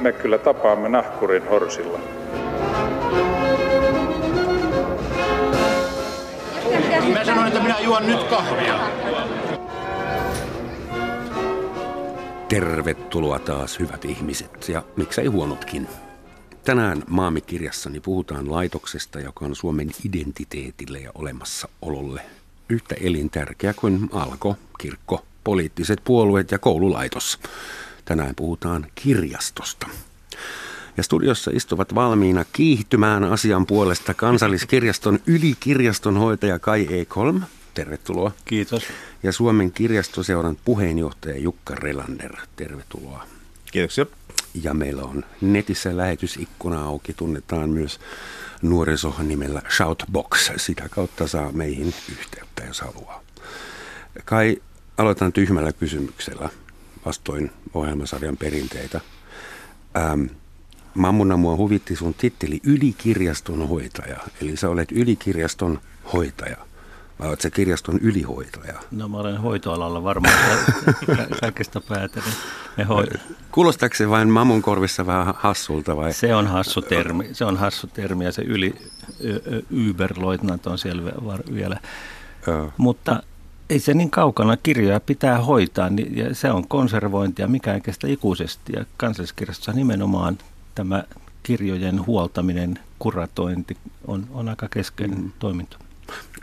me kyllä tapaamme nahkurin horsilla. Mä sanoin, että minä juon nyt kahvia. Tervetuloa taas hyvät ihmiset ja miksei huonotkin. Tänään Maamikirjassani puhutaan laitoksesta, joka on Suomen identiteetille ja olemassaololle yhtä elintärkeä kuin alko, kirkko, poliittiset puolueet ja koululaitos. Tänään puhutaan kirjastosta. Ja studiossa istuvat valmiina kiihtymään asian puolesta kansalliskirjaston ylikirjastonhoitaja Kai E. Kolm. Tervetuloa. Kiitos. Ja Suomen kirjastoseuran puheenjohtaja Jukka Relander. Tervetuloa. Kiitoksia. Ja meillä on netissä lähetysikkuna auki. Tunnetaan myös nuorisohan nimellä Shoutbox. Sitä kautta saa meihin yhteyttä, jos haluaa. Kai, aloitan tyhmällä kysymyksellä vastoin ohjelmasarjan perinteitä. Ähm, Mammuna mua huvitti sun titteli ylikirjaston hoitaja. Eli sä olet ylikirjaston hoitaja. Vai olet se kirjaston ylihoitaja? No mä olen hoitoalalla varmaan kaikesta päätellen. Kuulostaako se vain mamun korvissa vähän hassulta vai? Se on hassu termi, se on hassu termi ja se yli Uberloitnant on siellä vielä. Ö. Mutta ei se niin kaukana. Kirjoja pitää hoitaa niin- ja se on konservointia, mikä ei kestä ikuisesti. Ja kansalliskirjastossa nimenomaan tämä kirjojen huoltaminen, kuratointi on, on aika keskeinen mm. toiminto.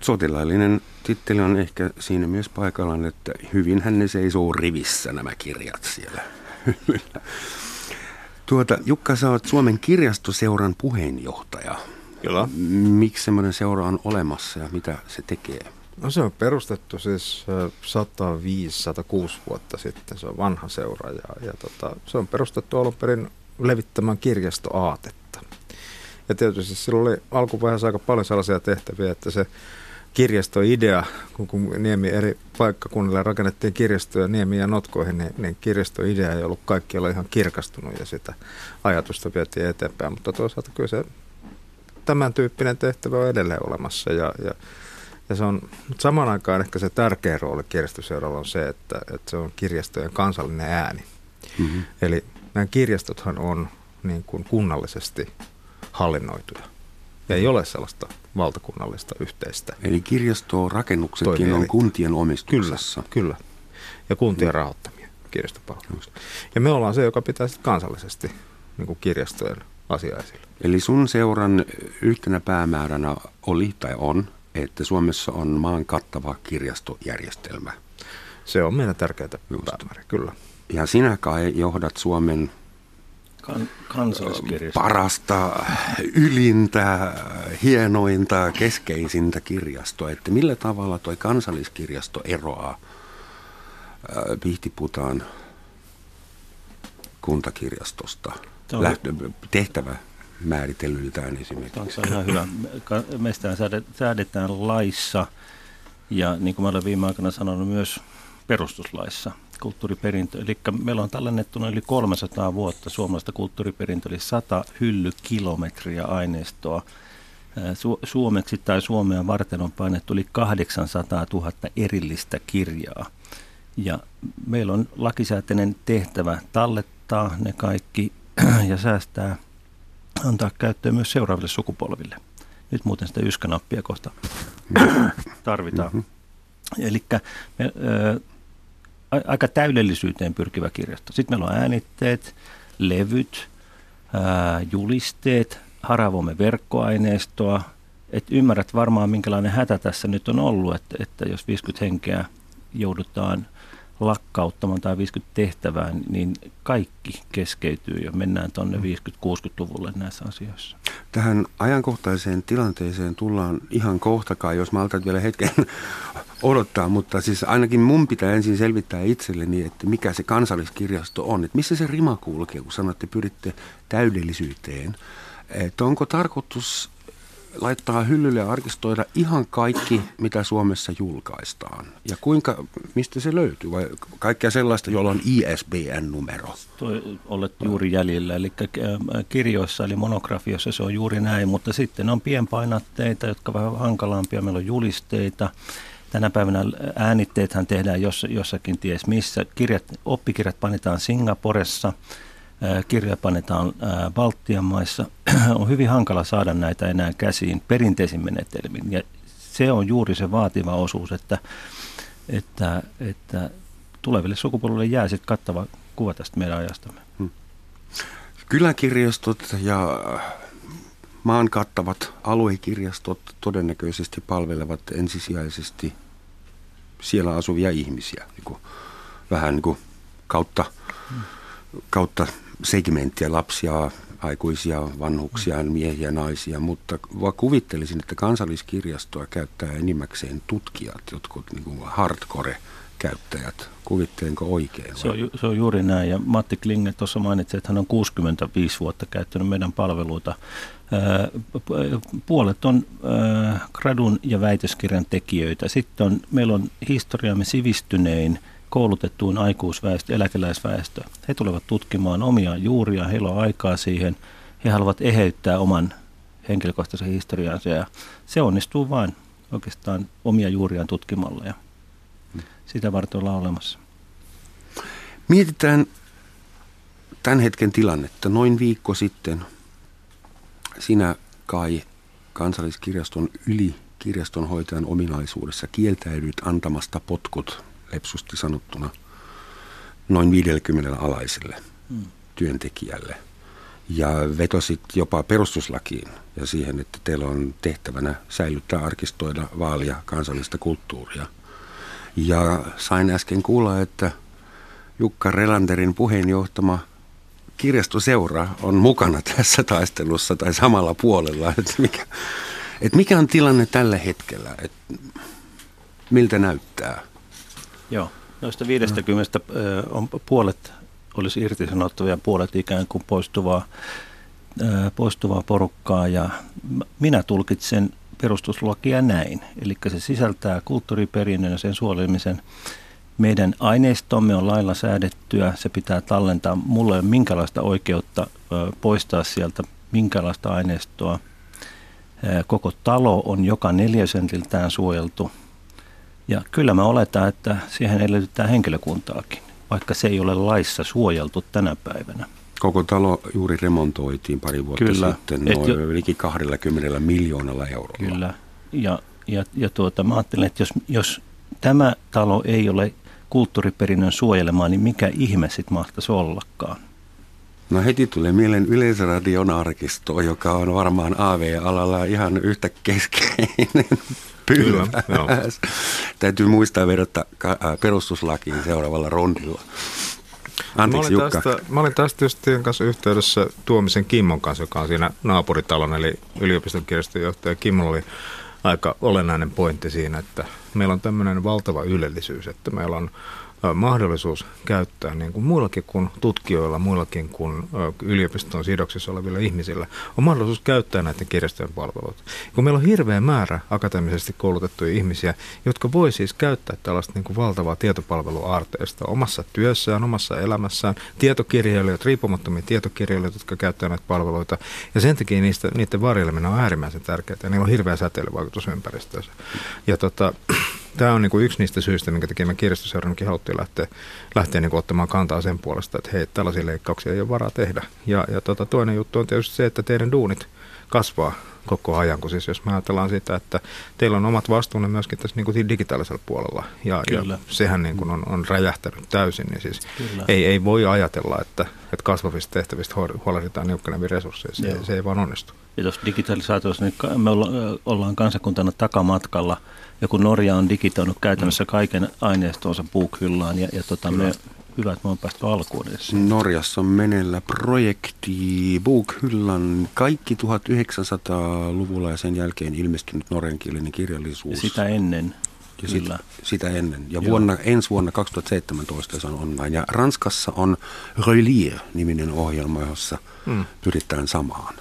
Sotilaallinen titteli on ehkä siinä myös paikallaan, että hyvinhän ne seisoo rivissä nämä kirjat siellä. tuota, Jukka, sä oot Suomen kirjastoseuran puheenjohtaja. Kyllä. Miksi semmoinen seura on olemassa ja mitä se tekee? No se on perustettu siis 105-106 vuotta sitten. Se on vanha seura ja, ja tota, se on perustettu alun perin levittämään kirjastoaatetta. Ja tietysti silloin oli alkuvaiheessa aika paljon sellaisia tehtäviä, että se kirjastoidea, kun, kun Niemi eri paikkakunnille rakennettiin kirjastoja Niemi ja Notkoihin, niin, niin kirjastoidea ei ollut kaikkialla ihan kirkastunut ja sitä ajatusta vietiin eteenpäin. Mutta toisaalta kyllä se tämän tyyppinen tehtävä on edelleen olemassa ja, ja, ja se on, mutta samaan aikaan ehkä se tärkeä rooli kirjastoseuralla on se, että, että se on kirjastojen kansallinen ääni. Mm-hmm. Eli nämä kirjastothan on niin kuin kunnallisesti hallinnoituja. Ja ei ole sellaista valtakunnallista yhteistä. Eli kirjastorakennuksetkin on kuntien omistuksessa. Kyllä, kyllä. Ja kuntien rahoittamia kirjastopalveluita. Ja me ollaan se, joka pitää sitten kansallisesti niin kuin kirjastojen asia esillä. Eli sun seuran yhtenä päämääränä oli tai on, että Suomessa on maan kattava kirjastojärjestelmä. Se on meidän tärkeää päämäärä, kyllä. Ja sinä kai johdat Suomen kan, kansalliskirjasto. parasta, ylintä, hienointa, keskeisintä kirjastoa. Että millä tavalla tuo kansalliskirjasto eroaa Pihtiputaan kuntakirjastosta? Lähtö, tehtävä määritellyltään esimerkiksi. Se on ihan hyvä. Meistä säädetään laissa ja niin kuin mä olen viime aikoina sanonut myös perustuslaissa – kulttuuriperintö. Eli meillä on tallennettuna yli 300 vuotta suomalaista kulttuuriperintöä, eli 100 hyllykilometriä aineistoa. Su- suomeksi tai Suomea varten on painettu yli 800 000 erillistä kirjaa. Ja meillä on lakisääteinen tehtävä tallettaa ne kaikki ja säästää, antaa käyttöön myös seuraaville sukupolville. Nyt muuten sitä yskänappia kohta tarvitaan. Mm-hmm. Eli aika täydellisyyteen pyrkivä kirjasto. Sitten meillä on äänitteet, levyt, ää, julisteet, haravoimme verkkoaineistoa. Et ymmärrät varmaan, minkälainen hätä tässä nyt on ollut, että, että jos 50 henkeä joudutaan lakkauttamaan tai 50 tehtävää, niin kaikki keskeytyy ja mennään tuonne 50-60-luvulle näissä asioissa. Tähän ajankohtaiseen tilanteeseen tullaan ihan kohtakaan, jos maltat vielä hetken odottaa, mutta siis ainakin mun pitää ensin selvittää itselleni, että mikä se kansalliskirjasto on, että missä se rima kulkee, kun sanotte, pyritte täydellisyyteen. Että onko tarkoitus laittaa hyllylle ja arkistoida ihan kaikki, mitä Suomessa julkaistaan? Ja kuinka, mistä se löytyy? Vai kaikkea sellaista, jolla on ISBN-numero? Toi olet juuri jäljellä, eli äh, kirjoissa eli monografiossa se on juuri näin, mutta sitten on pienpainatteita, jotka ovat vähän hankalampia. Meillä on julisteita, Tänä päivänä äänitteethän tehdään jos, jossakin ties missä. Kirjat, oppikirjat panitaan Singaporessa. Kirja panetaan Baltian maissa. on hyvin hankala saada näitä enää käsiin perinteisin menetelmin. Ja se on juuri se vaativa osuus, että, että, että tuleville sukupolville jää sitten kattava kuva tästä meidän ajastamme. Hmm. Kyläkirjastot ja maan kattavat aluekirjastot todennäköisesti palvelevat ensisijaisesti siellä asuvia ihmisiä, niin kuin, vähän niin kuin kautta, kautta segmenttiä, lapsia, aikuisia, vanhuksia, miehiä, naisia, mutta kuvittelisin, että kansalliskirjastoa käyttää enimmäkseen tutkijat, jotkut niin kuin hardcore käyttäjät. Kuvittelenko oikein? Se on, se on juuri näin. Ja Matti Klinge tuossa mainitsi, että hän on 65 vuotta käyttänyt meidän palveluita. Puolet on gradun ja väitöskirjan tekijöitä. Sitten on, meillä on historiamme sivistynein koulutettuun aikuisväestö, eläkeläisväestö. He tulevat tutkimaan omia juuria, heillä on aikaa siihen. He haluavat eheyttää oman henkilökohtaisen historiansa ja se onnistuu vain oikeastaan omia juuriaan tutkimalla ja sitä varten ollaan olemassa. Mietitään tämän hetken tilannetta. Noin viikko sitten sinä Kai kansalliskirjaston yli kirjastonhoitajan ominaisuudessa kieltäydyt antamasta potkut lepsusti sanottuna noin 50 alaiselle hmm. työntekijälle. Ja vetosit jopa perustuslakiin ja siihen, että teillä on tehtävänä säilyttää, arkistoida, vaalia kansallista kulttuuria. Ja sain äsken kuulla, että Jukka Relanderin puheenjohtama kirjastoseura on mukana tässä taistelussa tai samalla puolella. Että mikä, että mikä on tilanne tällä hetkellä? Että miltä näyttää? Joo, noista 50 no. on puolet olisi irtisanottavia, puolet ikään kuin poistuvaa, poistuvaa porukkaa. Ja minä tulkitsen perustuslakia näin. Eli se sisältää kulttuuriperinnön ja sen suojelemisen. Meidän aineistomme on lailla säädettyä, se pitää tallentaa. Mulla ei ole minkälaista oikeutta poistaa sieltä minkälaista aineistoa. Koko talo on joka neljäsentiltään suojeltu. Ja kyllä mä oletan, että siihen edellytetään henkilökuntaakin, vaikka se ei ole laissa suojeltu tänä päivänä. Koko talo juuri remontoitiin pari vuotta Kyllä. sitten noin jo, liki 20 miljoonalla eurolla. Kyllä, ja, ja, ja tuota, mä ajattelen, että jos, jos tämä talo ei ole kulttuuriperinnön suojelemaan, niin mikä ihme sitten mahtaisi ollakaan? No heti tulee mieleen Yleisradion arkisto, joka on varmaan AV-alalla ihan yhtä keskeinen Kyllä, Täytyy muistaa vedota perustuslakiin seuraavalla rondilla. Anteeksi, mä olin, tästä, mä olin tästä just kanssa yhteydessä Tuomisen Kimmon kanssa, joka on siinä naapuritalon, eli yliopiston kirjastonjohtaja. Kimmo oli aika olennainen pointti siinä, että meillä on tämmöinen valtava ylellisyys, että meillä on mahdollisuus käyttää niin kuin muillakin kuin tutkijoilla, muillakin kuin yliopiston sidoksissa olevilla ihmisillä, on mahdollisuus käyttää näiden kirjastojen palveluita. Kun meillä on hirveä määrä akateemisesti koulutettuja ihmisiä, jotka voi siis käyttää tällaista niin kuin valtavaa tietopalveluaarteista omassa työssään, omassa elämässään, tietokirjailijoita, riippumattomia tietokirjailijoita, jotka käyttävät näitä palveluita, ja sen takia niistä, niiden varjeleminen on äärimmäisen tärkeää, ja niillä on hirveä säteilyvaikutus ympäristöönsä. Ja tota, tämä on niin kuin yksi niistä syistä, minkä takia me kirjastoseurankin haluttiin lähteä, lähteä niin kuin ottamaan kantaa sen puolesta, että hei, tällaisia leikkauksia ei ole varaa tehdä. Ja, ja tota, toinen juttu on tietysti se, että teidän duunit kasvaa koko ajan, kun siis jos me ajatellaan sitä, että teillä on omat vastuunne myöskin tässä niin kuin digitaalisella puolella, ja, ja sehän niin kuin on, on räjähtänyt täysin, niin siis ei, ei voi ajatella, että, että kasvavista tehtävistä huolehditaan niukkenevia resursseja, se, se ei vaan onnistu. Ja tuossa digitalisaatiossa niin me ollaan kansakuntana takamatkalla – ja kun Norja on digitoinut käytännössä kaiken aineistonsa puukhyllaan ja, ja tota, me hyvä, että me on päästy alkuun edes. Norjassa on menellä projekti Bukhyllan kaikki 1900-luvulla ja sen jälkeen ilmestynyt norjankielinen kirjallisuus. Ja sitä ennen. Ja sit, sitä ennen. Ja vuonna, ensi vuonna 2017 se on online. Ja Ranskassa on Relier-niminen ohjelma, jossa hmm. pyritään samaan.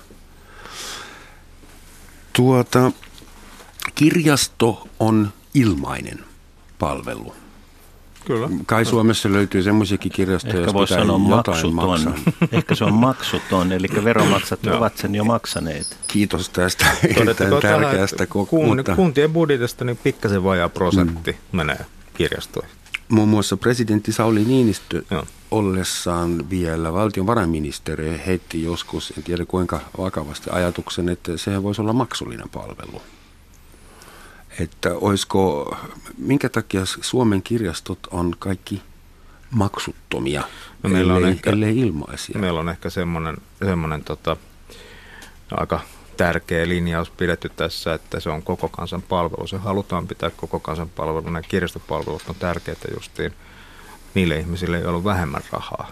Tuota, Kirjasto on ilmainen palvelu. Kyllä. Kai Suomessa löytyy semmoisiakin kirjastoja, Ehkä voisi sanoa maksuton. Ehkä se on maksuton, eli veromaksat ovat sen jo maksaneet. Kiitos tästä erittäin tärkeästä. Kun, mutta... Kuntien budjetista niin pikkasen vajaa prosentti mm. menee kirjastoihin. Muun muassa presidentti Sauli Niinistö Joo. ollessaan vielä valtionvarainministeri heitti joskus, en tiedä kuinka vakavasti ajatuksen, että se voisi olla maksullinen palvelu. Että olisiko, minkä takia Suomen kirjastot on kaikki maksuttomia, No meillä on ellei, ehkä- ellei ilmaisia? Meillä on ehkä semmoinen, semmoinen tota, aika tärkeä linjaus pidetty tässä, että se on koko kansan palvelu. Se halutaan pitää koko kansan palvelu. Nämä kirjastopalvelut on tärkeitä justiin niille ihmisille, joilla on vähemmän rahaa,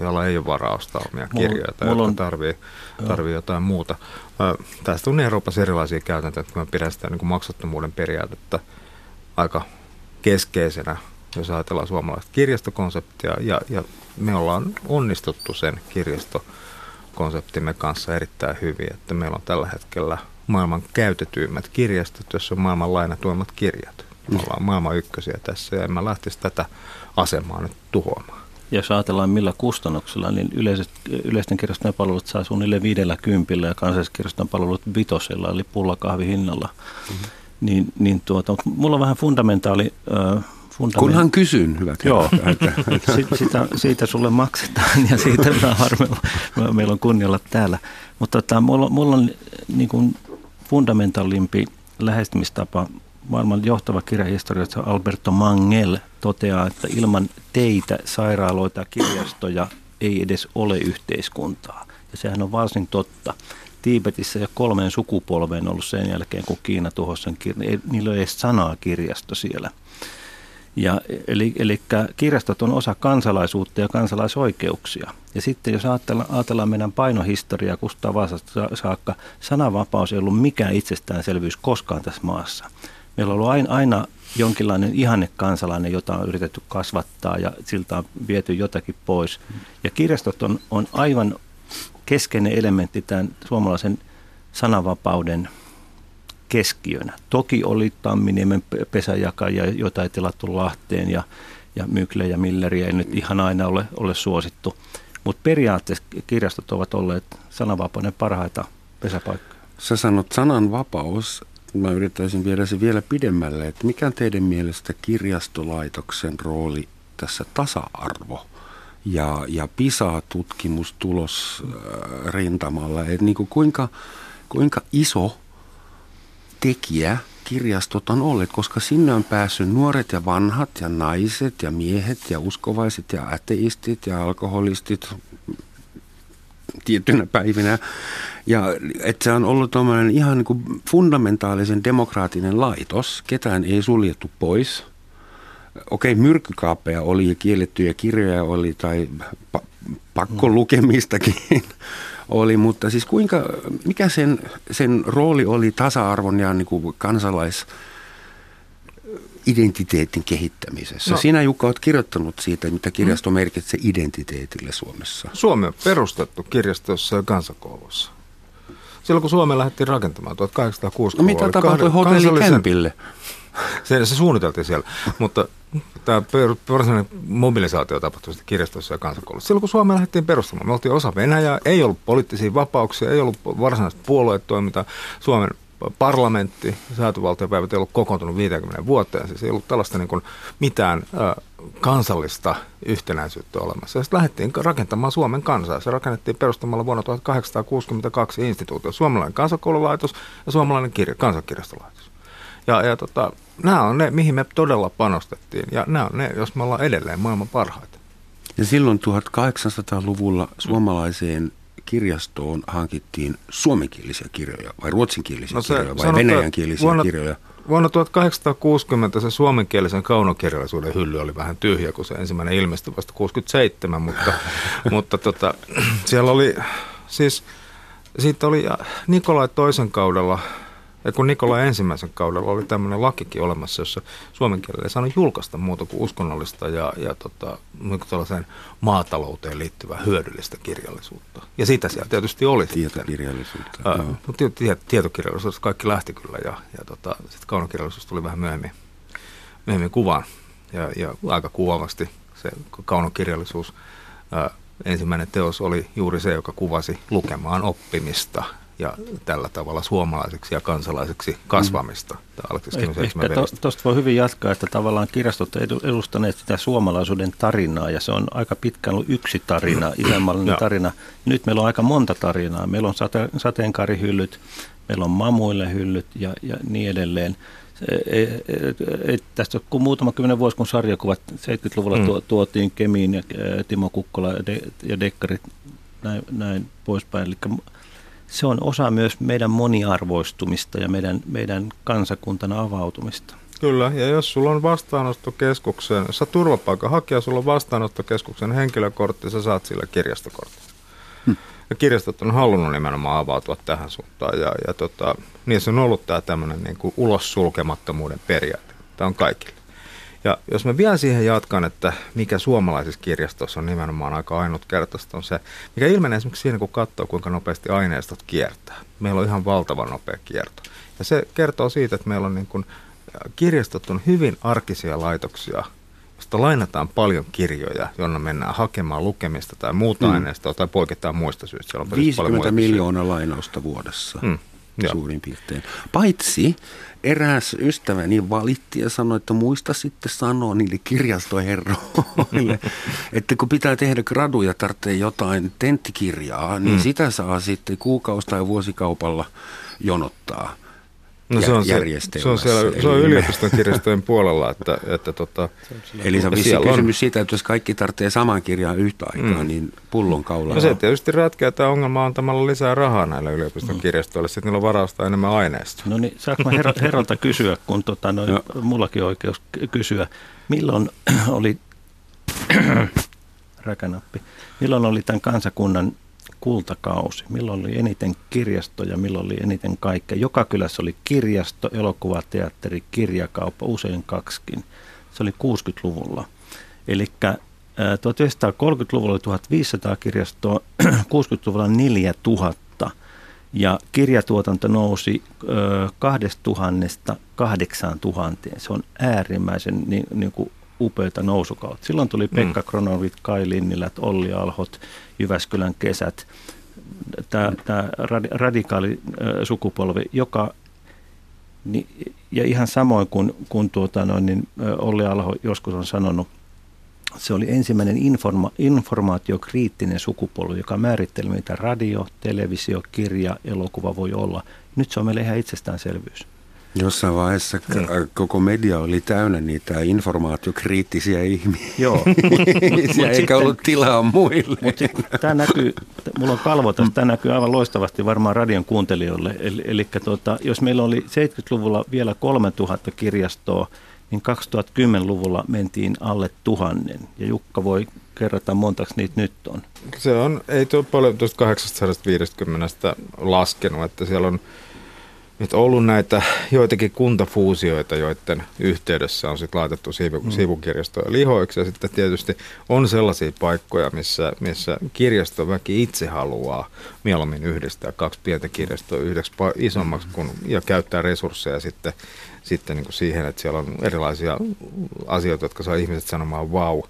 joilla ei ole varaa ostaa omia Mulla- kirjoja tai mulla jotka on- tarvii, tarvii jotain muuta. Tästä on Euroopassa erilaisia käytäntöjä, että mä pidän sitä niin kuin maksuttomuuden periaatetta aika keskeisenä, jos ajatellaan suomalaista kirjastokonseptia, ja, ja me ollaan onnistuttu sen kirjastokonseptimme kanssa erittäin hyvin, että meillä on tällä hetkellä maailman käytetyimmät kirjastot, jossa on maailman lainatuimmat kirjat. Me ollaan maailman ykkösiä tässä, ja en mä lähtisi tätä asemaa nyt tuhoamaan. Ja jos ajatellaan millä kustannuksilla, niin yleiset, yleisten kirjastojen palvelut saa suunnilleen viidellä kympillä ja kansalliskirjaston palvelut vitosella, eli pullakahvihinnalla. Mm-hmm. Niin, niin tuota, mutta mulla on vähän fundamentaali... Äh, Kunhan kysyn, hyvät Joo, että- Si- sitä, siitä sulle maksetaan ja siitä mä harmilla, meillä on kunnialla täällä. Mutta tota, mulla, mulla on niin kuin fundamentalimpi lähestymistapa. Maailman johtava kirjahistorioitsija Alberto Mangel toteaa, että ilman teitä, sairaaloita, kirjastoja ei edes ole yhteiskuntaa. Ja sehän on varsin totta. Tiibetissä ja kolmeen sukupolveen ollut sen jälkeen, kun Kiina tuhosi sen kirjan. Niillä ei ole edes sanaa kirjasto siellä. Ja, eli, eli kirjastot on osa kansalaisuutta ja kansalaisoikeuksia. Ja sitten jos ajatellaan, ajatellaan meidän painohistoriaa Kustaa Vaasasta saakka, sananvapaus ei ollut mikään itsestäänselvyys koskaan tässä maassa. Meillä on ollut aina, aina jonkinlainen ihanne kansalainen, jota on yritetty kasvattaa ja siltä on viety jotakin pois. Ja kirjastot on, on aivan keskeinen elementti tämän suomalaisen sananvapauden keskiönä. Toki oli Tamminiemen pe- pesäjakajia, joita ei tilattu Lahteen ja, ja Mykle ja Milleri ei nyt ihan aina ole, ole suosittu. Mutta periaatteessa kirjastot ovat olleet sananvapauden parhaita pesäpaikkoja. Sä sanot sananvapaus. Mä yrittäisin viedä se vielä pidemmälle. Että mikä on teidän mielestä kirjastolaitoksen rooli tässä tasa-arvo ja, ja PISA-tutkimustulos äh, rintamalla? Et niin kuin kuinka, kuinka iso tekijä kirjastot on olleet, koska sinne on päässyt nuoret ja vanhat ja naiset ja miehet ja uskovaiset ja ateistit ja alkoholistit tiettynä päivinä. Ja että se on ollut tämmöinen ihan niin kuin fundamentaalisen demokraattinen laitos. Ketään ei suljettu pois. Okei, myrkkykaapeja oli ja kiellettyjä kirjoja oli tai pa- pakkolukemistakin oli, mutta siis kuinka, mikä sen, sen rooli oli tasa-arvon ja niin kuin kansalais identiteetin kehittämisessä. No. Sinä Jukka olet kirjoittanut siitä, mitä kirjasto merkitsee identiteetille Suomessa. Suomi on perustettu kirjastossa ja kansakoulussa. Silloin kun Suomeen lähdettiin rakentamaan 1860 No mitä tapahtui hotellikämpille? Se, se suunniteltiin siellä, mutta tämä varsinainen mobilisaatio tapahtui sitten kirjastossa ja kansakoulussa. Silloin kun Suomeen lähdettiin perustamaan, me oltiin osa Venäjää, ei ollut poliittisia vapauksia, ei ollut varsinaista puoluetoimintaa. Suomen parlamentti, säätövaltiopäivät ei ollut kokoontunut 50 vuoteen, siis ei ollut tällaista niin kuin mitään kansallista yhtenäisyyttä olemassa. Sitten lähdettiin rakentamaan Suomen kansaa. Se rakennettiin perustamalla vuonna 1862 instituutio, suomalainen kansakoululaitos ja suomalainen kirja, kansakirjastolaitos. Ja, ja tota, nämä on ne, mihin me todella panostettiin. Ja nämä on ne, jos me ollaan edelleen maailman parhaita. Ja silloin 1800-luvulla suomalaiseen kirjastoon hankittiin suomenkielisiä kirjoja vai ruotsinkielisiä no se kirjoja vai venäjänkielisiä vuonna- kirjoja? Vuonna 1860 se suomenkielisen kaunokirjallisuuden hylly oli vähän tyhjä, kun se ensimmäinen ilmestyi vasta 67, mutta, mutta tota, siellä oli siis, siitä oli Nikolai toisen kaudella, ja kun Nikolai ensimmäisen kaudella oli tämmöinen lakikin olemassa, jossa suomen kielellä ei saanut julkaista muuta kuin uskonnollista ja, ja tota, niin maatalouteen liittyvää hyödyllistä kirjallisuutta. Ja sitä siellä tietysti oli. sitten. Tietokirjallisuutta. Ää, joo. mutta tie- tietokirjallisuus kaikki lähti kyllä ja, ja tota, sitten kaunokirjallisuus tuli vähän myöhemmin, myöhemmin kuvaan ja, ja aika kuvaavasti se kaunokirjallisuus. Ää, ensimmäinen teos oli juuri se, joka kuvasi lukemaan oppimista ja tällä tavalla suomalaiseksi ja kansalaiseksi kasvamista. Mm. Ehkä tuosta voi hyvin jatkaa, että tavallaan kirjastot edustaneet sitä suomalaisuuden tarinaa ja se on aika pitkään ollut yksi tarina, isänmaallinen tarina. Nyt meillä on aika monta tarinaa. Meillä on sate, sateenkaarihyllyt, meillä on mamuille hyllyt ja, ja niin edelleen. Ei, ei, tästä kun muutama kymmenen vuosi, kun sarjakuvat 70-luvulla mm. tuotiin Kemiin ja Timo Kukkola ja, de, ja Dekkarit näin, näin poispäin. Eli se on osa myös meidän moniarvoistumista ja meidän, meidän kansakuntana avautumista. Kyllä, ja jos sulla on vastaanottokeskuksen, sä turvapaikanhakija, sulla on vastaanottokeskuksen henkilökortti, sä saat sillä kirjastokortti. Hmm. Ja kirjastot on halunnut nimenomaan avautua tähän suuntaan, ja, ja tota, niin se on ollut tämä tämmöinen niin kuin ulos sulkemattomuuden periaate. Tämä on kaikille. Ja jos mä vielä siihen jatkan, että mikä suomalaisessa kirjastossa on nimenomaan aika ainutkertaista, on se, mikä ilmenee esimerkiksi siinä, kun katsoo, kuinka nopeasti aineistot kiertää. Meillä on ihan valtavan nopea kierto. Ja se kertoo siitä, että meillä on niin kuin, kirjastot on hyvin arkisia laitoksia, josta lainataan paljon kirjoja, jonne mennään hakemaan lukemista tai muuta mm. aineistoa tai poiketaan muista syistä. Siellä on 50 miljoonaa lainausta vuodessa. Mm. Joo. suurin piirtein. Paitsi eräs ystäväni valitti ja sanoi, että muista sitten sanoa niille kirjastoherroille, että kun pitää tehdä graduja, tarvitsee jotain tenttikirjaa, niin mm. sitä saa sitten kuukausi- tai vuosikaupalla jonottaa. No se on, se, se on, siellä, se on yliopiston kirjastojen puolella. Että, että tota, Eli se on vissi kysymys on. siitä, että jos kaikki tarvitsee saman kirjan yhtä aikaa, mm. niin pullon kaula. No se tietysti ratkeaa tämä ongelma antamalla lisää rahaa näille yliopiston mm. kirjastoille, sitten niillä on varausta enemmän aineista. No niin, saanko her- herralta kysyä, kun tota, no, mullakin oikeus kysyä, milloin oli, räkänappi, milloin oli tämän kansakunnan kultakausi, milloin oli eniten kirjastoja, milloin oli eniten kaikkea. Joka kylässä oli kirjasto, elokuvateatteri, kirjakauppa, usein kaksikin. Se oli 60-luvulla. Eli 1930-luvulla oli 1500 kirjastoa, 60-luvulla 4000 ja kirjatuotanto nousi 2000 8000. Se on äärimmäisen niin, niin kuin upeita nousukautta. Silloin tuli Pekka mm. Kronovit, Kai Linnilät, Olli Alhot, Jyväskylän kesät. Tämä, tämä radikaali sukupolvi, joka ja ihan samoin kuin, kuin tuota noin, niin Olli Alho joskus on sanonut, se oli ensimmäinen informa- informaatiokriittinen sukupolvi, joka määritteli, mitä radio, televisio, kirja, elokuva voi olla. Nyt se on meille ihan itsestäänselvyys. Jossain vaiheessa niin. koko media oli täynnä niitä informaatiokriittisiä ihmisiä. Joo. Mut, eikä ollut tilaa muille. Mutta tämä näkyy, mulla on kalvo tästä, tämä näkyy aivan loistavasti varmaan radion kuuntelijoille. Eli, eli tuota, jos meillä oli 70-luvulla vielä 3000 kirjastoa, niin 2010-luvulla mentiin alle tuhannen. Ja Jukka voi kerrata montaksi niitä nyt on. Se on, ei tuo paljon tuosta 850 laskenut, että siellä on nyt ollut näitä joitakin kuntafuusioita, joiden yhteydessä on sitten laitettu sivu, mm. sivukirjastoja lihoiksi. Ja sitten tietysti on sellaisia paikkoja, missä, missä kirjastoväki itse haluaa mieluummin yhdistää kaksi pientä kirjastoa yhdeksi isommaksi kun, ja käyttää resursseja sitten, sitten niin kuin siihen, että siellä on erilaisia asioita, jotka saa ihmiset sanomaan wow.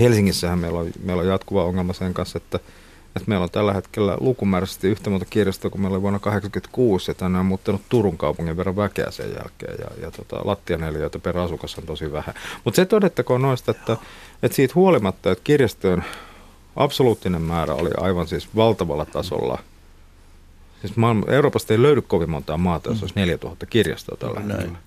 Helsingissähän meillä on, meillä on jatkuva ongelma sen kanssa, että – että meillä on tällä hetkellä lukumääräisesti yhtä monta kirjastoa kuin meillä oli vuonna 1986 ja tänne on muuttanut Turun kaupungin verran väkeä sen jälkeen ja, ja tota, lattianeliöitä per asukas on tosi vähän. Mutta se todettakoon noista, että, että siitä huolimatta, että kirjastojen absoluuttinen määrä oli aivan siis valtavalla tasolla. Siis maailma, Euroopasta ei löydy kovin montaa maata, jos olisi 4000 kirjastoa tällä hetkellä.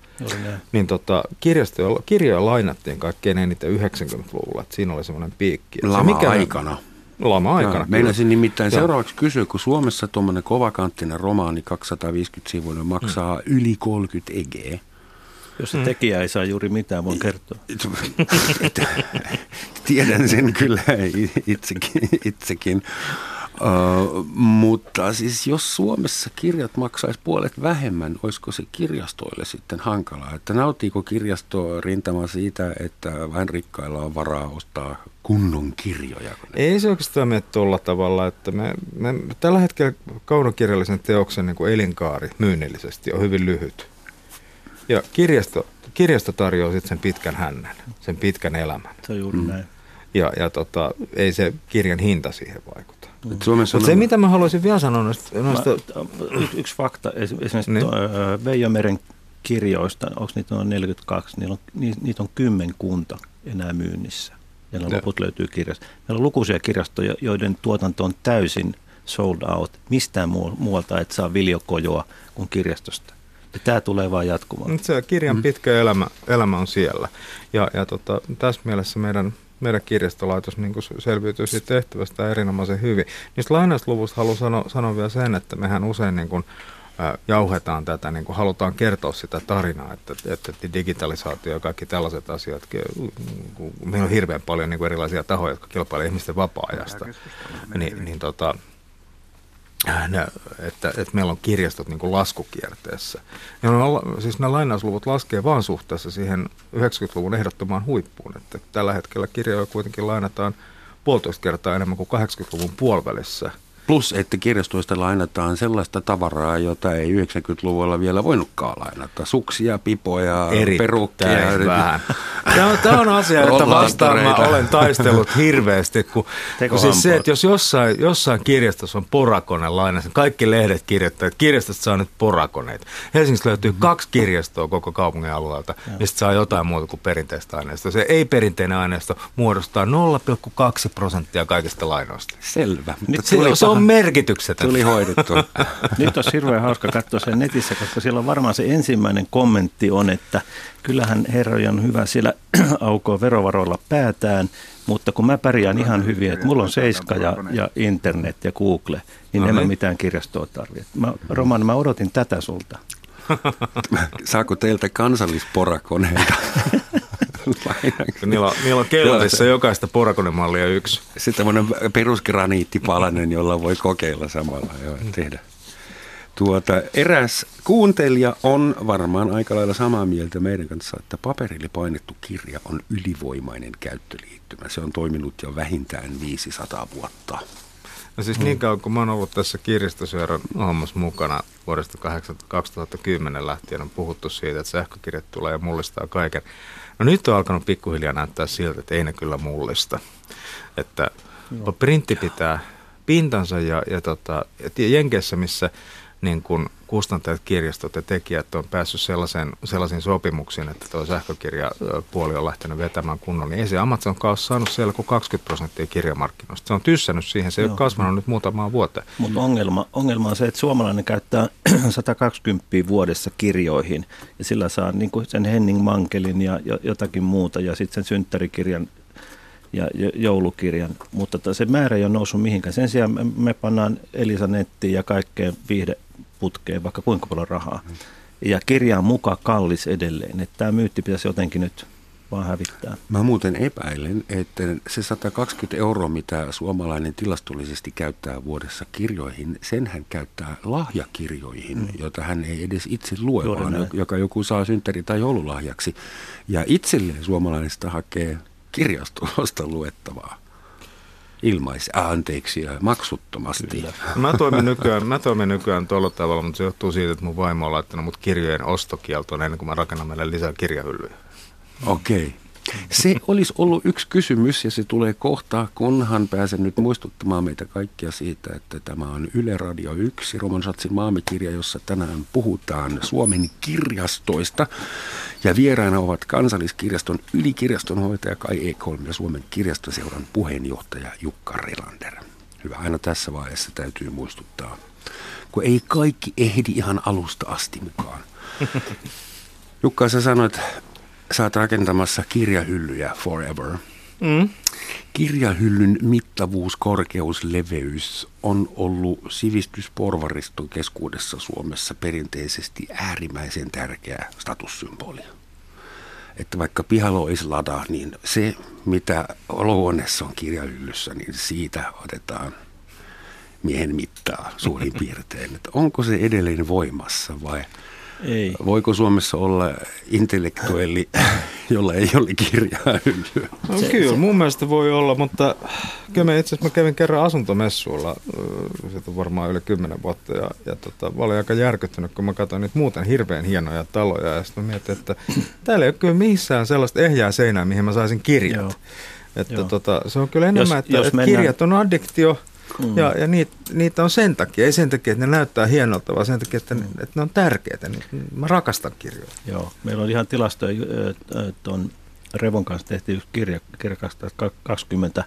Niin tota, kirjastoja, kirjoja lainattiin kaikkein eniten 90-luvulla, että siinä oli semmoinen piikki. Lama-aikana. Se, lama-aikana. Meinasin nimittäin Joo. seuraavaksi kysyä, kun Suomessa tuommoinen kovakanttinen romaani 250 sivuinen maksaa mm. yli 30 egeä. Jos se mm. tekijä ei saa juuri mitään, voin kertoa. Tiedän sen kyllä itsekin. itsekin. Uh, mutta siis jos Suomessa kirjat maksaisi puolet vähemmän, olisiko se kirjastoille sitten hankalaa? Että nauttiiko kirjasto rintama siitä, että vain rikkailla on varaa ostaa kunnon kirjoja? Ei se oikeastaan mene tuolla tavalla, että me, me tällä hetkellä kaunokirjallisen teoksen niin kuin elinkaari myynnillisesti on hyvin lyhyt. Ja kirjasto, kirjasto tarjoaa sitten sen pitkän hännän, sen pitkän elämän. Se on juuri mm. näin. Ja, ja tota, ei se kirjan hinta siihen vaikuta. Suomessa on se, mitä mä haluaisin vielä sanoa noista, noista Mä, y- yksi fakta, esi- esimerkiksi Niin. Veijo Meren kirjoista, onko niitä noin 42, niillä on, ni- niitä on kymmenkunta enää myynnissä. Ja loput löytyy kirjasta. Meillä on lukuisia kirjastoja, joiden tuotanto on täysin sold out. Mistään muu- muualta et saa viljokojoa kuin kirjastosta. Ja tämä tulee vaan jatkumaan. Nyt se kirjan pitkä elämä, elämä on siellä. Ja, ja tota, tässä mielessä meidän, meidän kirjastolaitos niin selviytyy siitä tehtävästä erinomaisen hyvin. Niistä lainausluvusta haluan sanoa, sanoa vielä sen, että mehän usein niin kuin, jauhetaan tätä, niin kuin halutaan kertoa sitä tarinaa, että, että digitalisaatio ja kaikki tällaiset asiat, kun meillä on hirveän paljon niin kuin erilaisia tahoja, jotka kilpailevat ihmisten vapaa-ajasta, niin, niin tota, ne, että, että meillä on kirjastot niin kuin laskukierteessä. Ja on- siis nämä lainausluvut laskee vaan suhteessa siihen 90-luvun ehdottomaan huippuun. Että tällä hetkellä kirjoja kuitenkin lainataan puolitoista kertaa enemmän kuin 80-luvun puolivälissä. Plus, että kirjastoista lainataan sellaista tavaraa, jota ei 90-luvulla vielä voinutkaan lainata. Suksia, pipoja, perukkeja. Erittäin vähän. Tämä on, tämä on asia, jota vastaan mä olen taistellut hirveästi. Kun, kun siis se, että jos jossain, jossain kirjastossa on porakone lainassa, kaikki lehdet kirjoittaa, että kirjastosta saa nyt porakoneita. Helsingissä löytyy kaksi kirjastoa koko kaupungin alueelta, mistä saa jotain muuta kuin perinteistä aineistoa. Se ei-perinteinen aineisto muodostaa 0,2 prosenttia kaikista lainoista. Selvä. Nyt Se, se on merkityksetön. tuli hoidettu. Nyt olisi hirveän hauska katsoa sen netissä, koska siellä on varmaan se ensimmäinen kommentti on, että kyllähän herrojen on hyvä siellä aukoo verovaroilla päätään, mutta kun mä pärjään ihan hyvin, että mulla on Seiska ja, ja internet ja Google, niin en mä mitään kirjastoa tarvitse. Mä, Roman, mä odotin tätä sulta. Saako teiltä kansallisporakoneita? Lainaksi. Niillä on, niillä on kellarissa jokaista porakonemallia yksi. Sitten tämmöinen perusgraniittipalanen, jolla voi kokeilla samalla ja tehdä. Tuota, eräs kuuntelija on varmaan aika lailla samaa mieltä meidän kanssa, että paperille painettu kirja on ylivoimainen käyttöliittymä. Se on toiminut jo vähintään 500 vuotta. No siis niin kauan kun mä oon ollut tässä kirjastosyörän hommassa mukana vuodesta 8 2010 lähtien on puhuttu siitä, että sähkökirjat tulee ja mullistaa kaiken. No nyt on alkanut pikkuhiljaa näyttää siltä, että ei ne kyllä mullista. Että printti pitää pintansa ja, ja, tota, ja Jenkeissä, missä niin kun kustantajat, kirjastot ja tekijät on päässyt sellaisen, sellaisiin sopimuksiin, että tuo sähkökirjapuoli on lähtenyt vetämään kunnolla, niin ei se Amazon ole saanut siellä kuin 20 prosenttia kirjamarkkinoista. Se on tyssännyt siihen, se ei Joo. ole kasvanut nyt muutamaan vuoteen. Mutta ongelma, ongelma on se, että suomalainen käyttää 120 vuodessa kirjoihin ja sillä saa niin kuin sen Henning Mankelin ja jo- jotakin muuta ja sitten sen synttärikirjan ja jo- joulukirjan, mutta ta- se määrä ei ole noussut mihinkään. Sen sijaan me, pannaan Elisa nettiin ja kaikkeen viihdeputkeen vaikka kuinka paljon rahaa. Ja kirja on mukaan kallis edelleen, että tämä myytti pitäisi jotenkin nyt vaan hävittää. Mä muuten epäilen, että se 120 euroa, mitä suomalainen tilastollisesti käyttää vuodessa kirjoihin, sen hän käyttää lahjakirjoihin, mm. jota hän ei edes itse lue, Juuri vaan näin. joka joku saa synttäri- tai joululahjaksi. Ja itselleen suomalaisesta hakee kirjastosta luettavaa. Ilmais, äh, anteeksi, maksuttomasti. Kyllä. Mä toimin nykyään, mä toimin nykyään tuolla tavalla, mutta se johtuu siitä, että mun vaimo on laittanut mut kirjojen ostokieltoon ennen kuin mä rakennan meille lisää kirjahyllyjä. Okei. Okay. Se olisi ollut yksi kysymys ja se tulee kohta, kunhan pääsen nyt muistuttamaan meitä kaikkia siitä, että tämä on Yle Radio 1, Roman Schatzin maamikirja, jossa tänään puhutaan Suomen kirjastoista. Ja vieraina ovat kansalliskirjaston ylikirjastonhoitaja Kai Ekholm ja Suomen kirjastoseuran puheenjohtaja Jukka Relander. Hyvä, aina tässä vaiheessa täytyy muistuttaa, kun ei kaikki ehdi ihan alusta asti mukaan. Jukka, sä sanoit, sä oot rakentamassa kirjahyllyjä forever. Mm. Kirjahyllyn mittavuus, korkeus, leveys on ollut sivistysporvariston keskuudessa Suomessa perinteisesti äärimmäisen tärkeä statussymboli. Että vaikka pihalla olisi lada, niin se mitä olohuoneessa on kirjahyllyssä, niin siitä otetaan miehen mittaa suurin piirtein. Että onko se edelleen voimassa vai Ei. voiko Suomessa olla intellektuelli, jolla ei ole kirjahyllyä? No, Se- kyllä, se- mun mielestä voi olla, mutta kyllä mä itse asiassa mä kävin kerran asuntomessuilla, siitä on varmaan yli kymmenen vuotta, ja, ja tota, mä olin aika järkyttynyt, kun mä katsoin niitä muuten hirveän hienoja taloja, ja sitten mä mietin, että täällä ei ole kyllä missään sellaista ehjää seinää, mihin mä saisin kirjat. Joo. Että tota, se on kyllä enemmän, Jos- että, jos että mennään- kirjat on addiktio Mm. ja, ja niitä, niitä on sen takia, ei sen takia, että ne näyttää hienolta, vaan sen takia, että, Mm. ne, että ne on tärkeitä. Niin Mä rakastan kirjoja. Joo, meillä on ihan tilastoja, tuon Revon kanssa tehtiin yksi kirja, kirja 2020,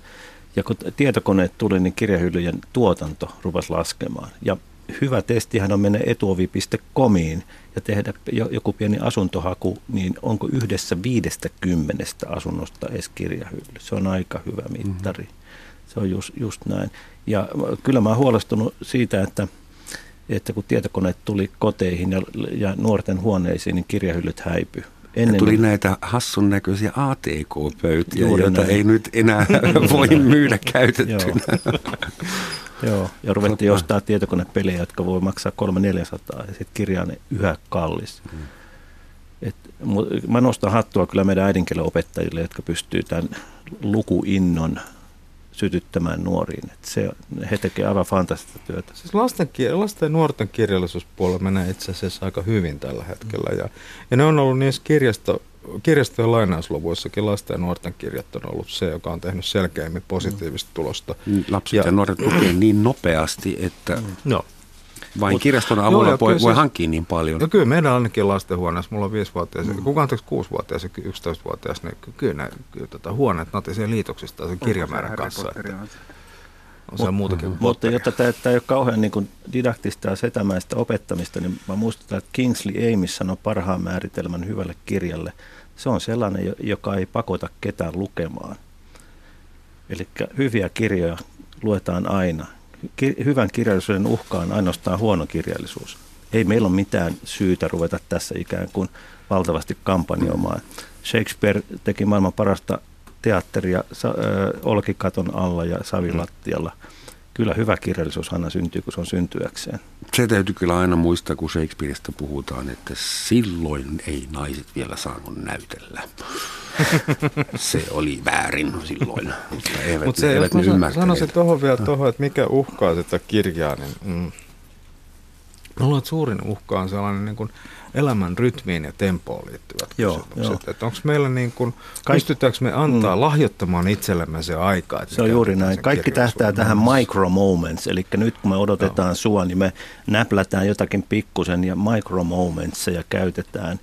ja kun tietokoneet tuli, niin kirjahyllyjen tuotanto rupesi laskemaan. Ja hyvä testihän on mennä etuovi.comiin ja tehdä jo- joku pieni asuntohaku, niin onko yhdessä viidestä kymmenestä asunnosta edes kirjahylly. Se on aika hyvä mittari. Mm-hmm. Se on just, just näin. Ja kyllä mä oon huolestunut siitä, että että kun tietokoneet tuli koteihin ja, ja nuorten huoneisiin, niin kirjahyllyt häipy. Ja tuli näitä hassun näköisiä ATK-pöytiä, joita näin. ei nyt enää voi myydä käytettynä. Joo. Joo, ja ruvettiin ostaa tietokonepelejä, jotka voi maksaa 300-400 ja sitten kirja on yhä kallis. Mm. Et, mä nostan hattua kyllä meidän äidinkielen opettajille, jotka pystyy tämän lukuinnon sytyttämään nuoriin. Et se, he tekevät aivan fantastista työtä. Siis lasten, lasten ja nuorten kirjallisuuspuolella menee itse asiassa aika hyvin tällä hetkellä. Ja, ja ne on ollut niissä kirjasto, kirjastojen lainausluvuissakin lasten ja nuorten kirjat on ollut se, joka on tehnyt selkeämmin positiivista tulosta. Lapset Ja- ja, nuoret lukee niin nopeasti, että Joo. Vain Mut- kirjaston Joo, avulla ja voi, voi siis- hankkia niin paljon. No kyllä meidän ainakin lastenhuoneessa, mulla on viisivuotias, mm. kuka anteeksi kuusivuotias ja 11-vuotias, niin ky- kyllä ne kyllä tota, huoneet natisee liitoksista sen kirjamäärän kanssa. Että on se muutakin kuin Mutta jotta tämä, tämä ei ole kauhean niin kuin didaktista ja setämäistä opettamista, niin mä muistutan, että Kingsley Amis sanoi parhaan määritelmän hyvälle kirjalle. Se on sellainen, jo- joka ei pakota ketään lukemaan. Eli hyviä kirjoja luetaan aina. Ki- hyvän kirjallisuuden uhka on ainoastaan huono kirjallisuus. Ei meillä ole mitään syytä ruveta tässä ikään kuin valtavasti kampanjoimaan. Shakespeare teki maailman parasta teatteria ö, olkikaton alla ja savilattialla. Kyllä hyvä kirjallisuus aina syntyy, kun se on syntyäkseen. Se täytyy kyllä aina muistaa, kun Shakespeareista puhutaan, että silloin ei naiset vielä saanut näytellä. Se oli väärin silloin, mutta eivät, ne, se, eivät jos mä ymmärtäneet. sanoisin tuohon vielä tuohon, että mikä uhkaa sitä kirjaa, niin mm, mä luulen, että suurin uhka on sellainen niin kuin elämän rytmiin ja tempoon liittyvät Joo, kysymykset. joo. Että onko meillä niin kuin, Kaik- pystytäänkö me antaa mm. lahjoittamaan itsellemme se aika? Että Se on juuri näin. Kaikki tähtää tähän micro moments, eli nyt kun me odotetaan Joo. sua, niin me näplätään jotakin pikkusen ja micro momentseja käytetään.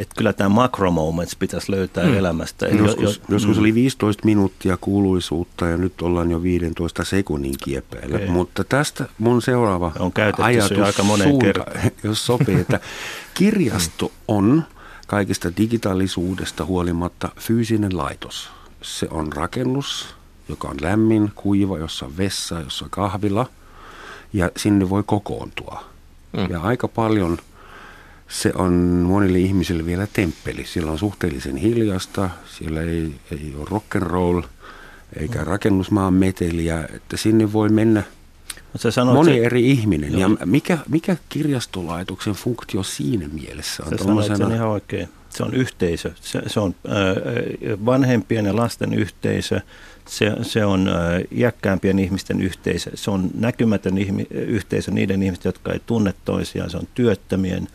Että kyllä tämä macro moments pitäisi löytää mm. elämästä. Eli jo- Joskus, jo- joskus mm. oli 15 minuuttia kuuluisuutta ja nyt ollaan jo 15 sekunnin kiepeillä. Okei. Mutta tästä mun seuraava On käytetty se ajatus jo aika moneen suunta, jos sopii, että kirjasto on kaikista digitaalisuudesta huolimatta fyysinen laitos. Se on rakennus, joka on lämmin, kuiva, jossa on vessa, jossa on kahvila ja sinne voi kokoontua. Mm. Ja aika paljon se on monille ihmisille vielä temppeli. Siellä on suhteellisen hiljasta, siellä ei, ei ole rock'n'roll eikä rakennusmaan meteliä, että sinne voi mennä Mut sä sanoit, moni se, eri ihminen. Joo. Ja mikä, mikä kirjastolaitoksen funktio siinä mielessä on? sä sanoit sen ihan oikein. Se on yhteisö. Se, se on äh, vanhempien ja lasten yhteisö. Se, se on äh, iäkkäämpien ihmisten yhteisö. Se on näkymätön ihmi, yhteisö niiden ihmisten, jotka ei tunne toisiaan. Se on työttömien,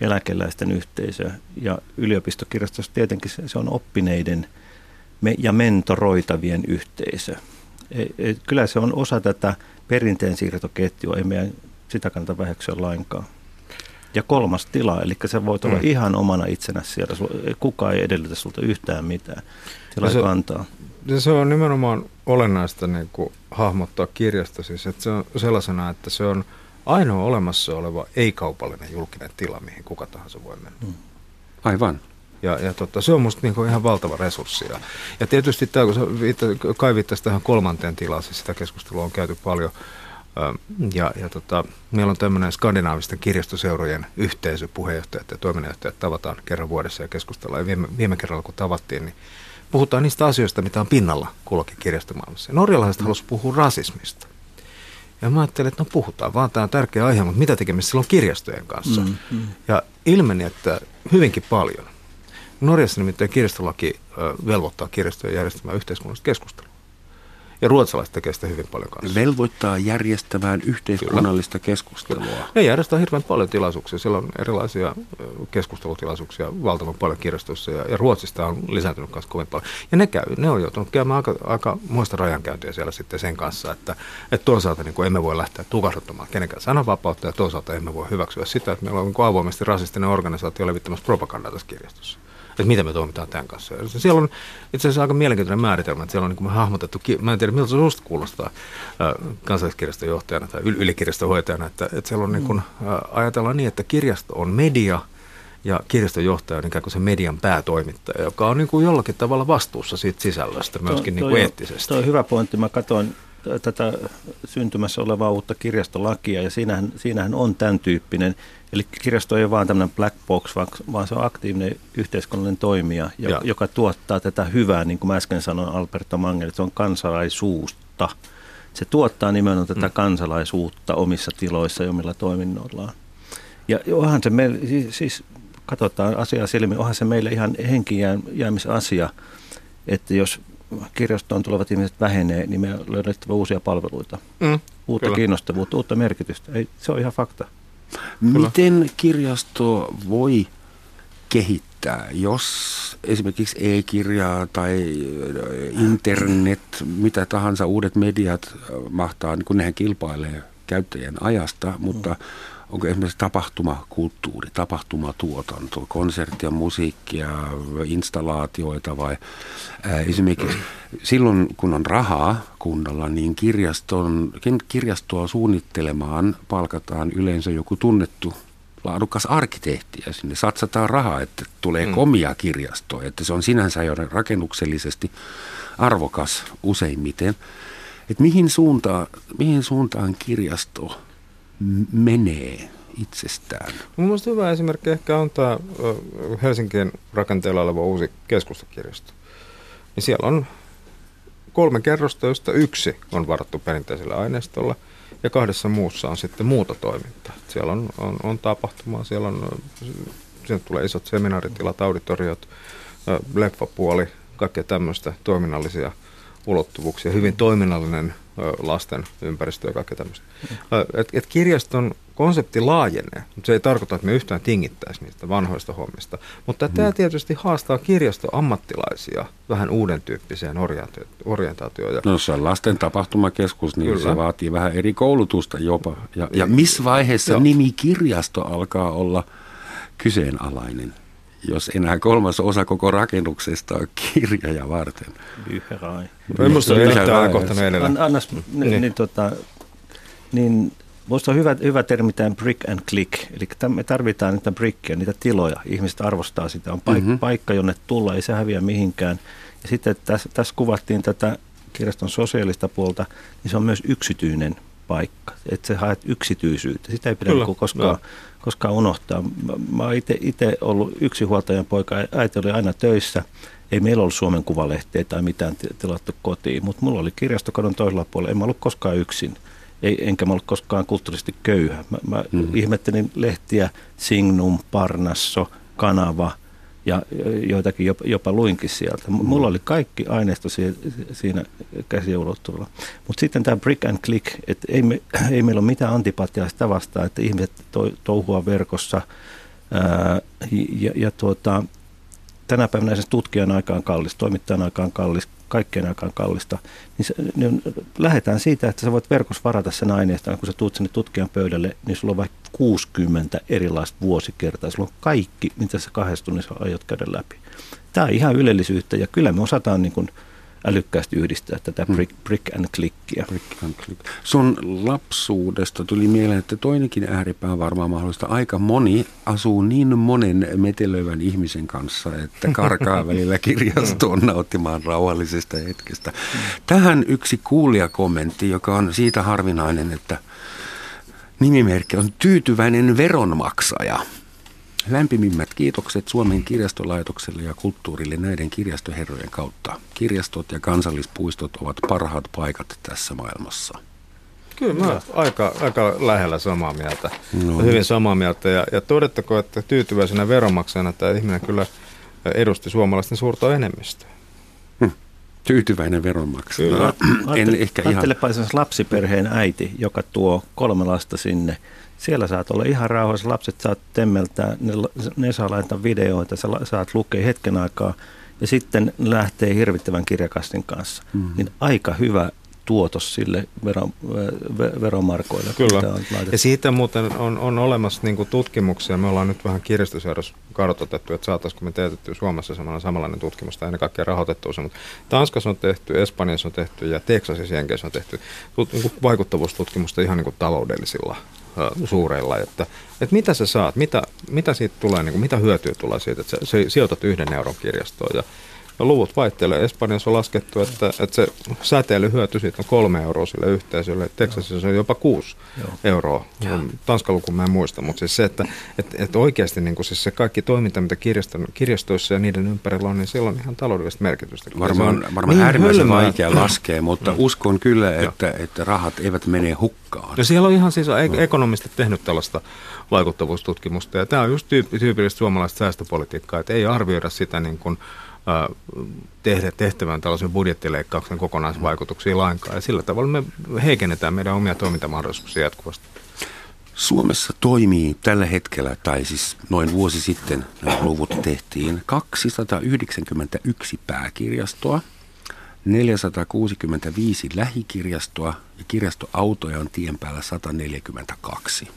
eläkeläisten yhteisö. Ja yliopistokirjastossa tietenkin se, on oppineiden ja mentoroitavien yhteisö. E, e, kyllä se on osa tätä perinteen siirtoketjua. Ei meidän sitä kannata väheksyä lainkaan. Ja kolmas tila, eli sä voit olla Mm. ihan omana itsenä siellä. Kukaan ei edellytä sulta yhtään mitään. Tila Ja se- kantaa. Ja se on nimenomaan olennaista niin kuin hahmottaa kirjasta siis, että se on sellaisena, että se on ainoa olemassa oleva ei-kaupallinen julkinen tila, mihin kuka tahansa voi mennä. Mm. Aivan. Ja, ja tota, se on musta niin ihan valtava resurssi. Ja, ja tietysti tämä, kun sä tähän kolmanteen tilaan, siis sitä keskustelua on käyty paljon. Ja, ja tota, meillä on tämmöinen skandinaavisten kirjastoseurojen yhteisö, puheenjohtajat ja toiminnanjohtajat tavataan kerran vuodessa ja keskustellaan. Ja viime, viime kerralla kun tavattiin, niin puhutaan niistä asioista, mitä on pinnalla kullakin kirjastomaailmassa. Ja norjalaiset halusivat puhua rasismista. Ja mä ajattelin, että no puhutaan vaan, tämä on tärkeä aihe, mutta mitä tekemistä sillä on kirjastojen kanssa? Mm, mm. Ja ilmeni, että hyvinkin paljon. Norjassa nimittäin kirjastolaki velvoittaa kirjastojen järjestämään yhteiskunnallista keskustelua. Ja ruotsalaiset tekee sitä hyvin paljon kanssa. Velvoittaa järjestämään yhteiskunnallista Kyllä. keskustelua. Ne järjestää hirveän paljon tilaisuuksia. Siellä on erilaisia keskustelutilaisuuksia valtavan paljon kirjastossa ja, ja Ruotsista on lisääntynyt kanssa kovin paljon. Ja ne, käy, ne on joutunut käymään aika, aika muista rajankäyntiä siellä sitten sen kanssa, että, että toisaalta niin kuin emme voi lähteä tukahduttamaan kenenkään sananvapautta ja toisaalta emme voi hyväksyä sitä, että meillä on niin avoimesti rasistinen organisaatio levittämässä propagandaa tässä kirjastossa että miten me toimitaan tämän kanssa. Siellä on itse asiassa aika mielenkiintoinen määritelmä, että siellä on niin kuin hahmotettu, mä en tiedä miltä se susta kuulostaa kansalliskirjaston johtajana tai ylikirjaston hoitajana, että, että siellä on niin kuin, ajatellaan niin, että kirjasto on media, ja kirjastonjohtaja on ikään kuin se median päätoimittaja, joka on niin kuin jollakin tavalla vastuussa siitä sisällöstä myöskin niin kuin eettisesti. Tuo on hyvä pointti. Mä katsoin tätä syntymässä olevaa uutta kirjastolakia ja siinähän, siinähän on tämän tyyppinen Eli kirjasto ei ole vain tämmöinen black box, vaan se on aktiivinen yhteiskunnallinen toimija, ja. joka tuottaa tätä hyvää, niin kuin mä äsken sanoin Alberto Mangel, että se on kansalaisuutta. Se tuottaa nimenomaan tätä mm. kansalaisuutta omissa tiloissa ja omilla toiminnoillaan. Ja onhan se meille, siis, siis katsotaan asiaa silmin, onhan se meille ihan henkijäämisasia, että jos kirjastoon tulevat ihmiset vähenee, niin me löydettävä uusia palveluita, mm, uutta kyllä. kiinnostavuutta, uutta merkitystä. Ei, se on ihan fakta. Miten kirjasto voi kehittää, jos esimerkiksi e-kirjaa tai äh, internet, mitä tahansa uudet mediat äh, mahtaa, niin kun nehän kilpailee käyttäjien ajasta, mutta onko esimerkiksi tapahtumakulttuuri, tapahtumatuotanto, konserttia, musiikkia, installaatioita vai ää, esimerkiksi silloin kun on rahaa kunnalla, niin kirjaston, kirjastoa suunnittelemaan palkataan yleensä joku tunnettu laadukas arkkitehti ja sinne satsataan rahaa, että tulee mm. komia kirjasto, että se on sinänsä jo rakennuksellisesti arvokas useimmiten. Että mihin suuntaan, mihin suuntaan kirjasto menee itsestään. Mun mielestä hyvä esimerkki ehkä on tämä Helsingin rakenteella oleva uusi keskustakirjasto. Niin siellä on kolme kerrosta, joista yksi on varattu perinteiselle aineistolle ja kahdessa muussa on sitten muuta toimintaa. Siellä on, on, on tapahtumaa, siellä on, siellä tulee isot seminaaritilat, auditoriot, leffapuoli, kaikkea tämmöistä toiminnallisia ulottuvuuksia, hyvin toiminnallinen lasten ympäristö ja kaikkea tämmöistä. Et, et kirjaston konsepti laajenee, mutta se ei tarkoita, että me yhtään tingittäisiin niistä vanhoista hommista. Mutta mm. tämä tietysti haastaa kirjastoammattilaisia vähän uuden tyyppiseen orientaatioon. No se on lasten tapahtumakeskus, niin Kyllä. se vaatii vähän eri koulutusta jopa. Ja, ja missä vaiheessa Joo. nimi kirjasto alkaa olla kyseenalainen? Jos enää kolmas osa koko rakennuksesta on kirjoja varten. Minusta on erittäin ajankohtainen edellä. Annas, niin, niin, tota, niin Minusta on hyvä, hyvä termi tämä brick and click, eli me tarvitaan niitä brickia, niitä tiloja. Ihmiset arvostaa sitä, on paik- mm-hmm. paikka, jonne tulla, ei se häviä mihinkään. Ja sitten tässä, tässä kuvattiin tätä kirjaston sosiaalista puolta, niin se on myös yksityinen paikka, että se haet yksityisyyttä. Sitä ei pidä Kyllä, koskaan, koskaan unohtaa. Mä, mä oon itse ollut yksinhuoltajan poika, äiti oli aina töissä. Ei meillä ollut Suomen kuvalehteä tai mitään tilattu kotiin, mutta mulla oli kirjastokadon toisella puolella. En mä ollut koskaan yksin. Ei, enkä mä ollut koskaan kulttuurisesti köyhä. Mä, mä mm. ihmettelin lehtiä Signum, Parnasso, Kanava – ja joitakin jopa, jopa luinkin sieltä. Mulla oli kaikki aineisto siinä käsiulottuvalla. Mutta sitten tämä brick and click, että ei, me, ei meillä ole mitään antipatiaa sitä vastaan, että ihmiset to, touhua verkossa. Ää, ja, ja tuota, tänä päivänä se tutkijan aikaan kallis, toimittajan aikaan kallis, kaikkien aikaan kallista, niin, se, niin lähdetään siitä, että sä voit verkossa varata sen aineiston, kun sä tuut sinne tutkijan pöydälle, niin sulla on vaikka 60 erilaista vuosikertaa. Sulla on kaikki, mitä sä kahdessa tunnissa aiot käydä läpi. Tämä on ihan ylellisyyttä ja kyllä me osataan niin kuin älykkäästi yhdistää tätä hmm. brick, brick and clickia. Brick and click. Sun lapsuudesta tuli mieleen, että toinenkin ääripää varmaan mahdollista. Aika moni asuu niin monen metelöivän ihmisen kanssa, että karkaa välillä kirjastoon nauttimaan rauhallisesta hetkestä. Tähän yksi kuulijakommentti, joka on siitä harvinainen, että nimimerkki on tyytyväinen veronmaksaja. Lämpimimmät kiitokset Suomen kirjastolaitokselle ja kulttuurille näiden kirjastoherrojen kautta. Kirjastot ja kansallispuistot ovat parhaat paikat tässä maailmassa. Kyllä mä aika, aika lähellä samaa mieltä. No. Hyvin samaa mieltä. Ja, ja todettako, että tyytyväisenä veronmaksajana tämä ihminen kyllä edusti suomalaisten suurta enemmistöä. Tyytyväinen veronmaksaja. No, en ehkä ihan... Esimerkiksi lapsiperheen äiti, joka tuo kolme lasta sinne. Siellä saat olla ihan rauhassa, lapset saat temmeltää, ne, ne saa laittaa videoita, sä saat lukea hetken aikaa ja sitten lähtee hirvittävän kirjakastin kanssa. Mm. Niin aika hyvä tuotos sille vero, ve- veromarkoille. Kyllä. on laitettu. Ja siitä muuten on, on olemassa niin tutkimuksia. Me ollaan nyt vähän kirjastoseurossa kartoitettu, että saataisiko me teetetty Suomessa samalla, samanlainen tutkimus tai ennen kaikkea rahoitettu se. Mutta Tanskassa on tehty, Espanjassa on tehty ja Teksasissa Jenkeissä on tehty tut, niin kuin vaikuttavuustutkimusta ihan niin kuin taloudellisilla suureilla, että, että mitä sä saat, mitä, mitä siitä tulee, niin kuin, mitä hyötyä tulee siitä, että sä, sä sijoitat yhden euron kirjastoon ja ja luvut vaihtelee. Espanjassa on laskettu, että, että se säteilyhyöty siitä on kolme euroa sille yhteisölle. Teksasissa se on jopa kuusi Joo. euroa. Tanskan luku mä en muista, mutta siis se, että, että, että oikeasti niin siis se kaikki toiminta, mitä kirjastoissa ja niiden ympärillä on, niin sillä on ihan taloudellista merkitystä. Varmaan, on varmaan niin äärimmäisen hölmöä. vaikea laskea, mutta uskon kyllä, että, että rahat eivät mene hukkaan. Ja siellä on ihan siis e- ekonomistit tehnyt tällaista vaikuttavuustutkimusta, ja tämä on just tyyp- tyypillistä suomalaista säästöpolitiikkaa, että ei arvioida sitä niin kuin, tehdä tehtävän tällaisen budjettileikkauksen kokonaisvaikutuksia lainkaan, ja sillä tavalla me heikennetään meidän omia toimintamahdollisuuksia jatkuvasti. Suomessa toimii tällä hetkellä, tai siis noin vuosi sitten nämä luvut tehtiin, 291 pääkirjastoa, 465 lähikirjastoa ja kirjastoautoja on tien päällä 142.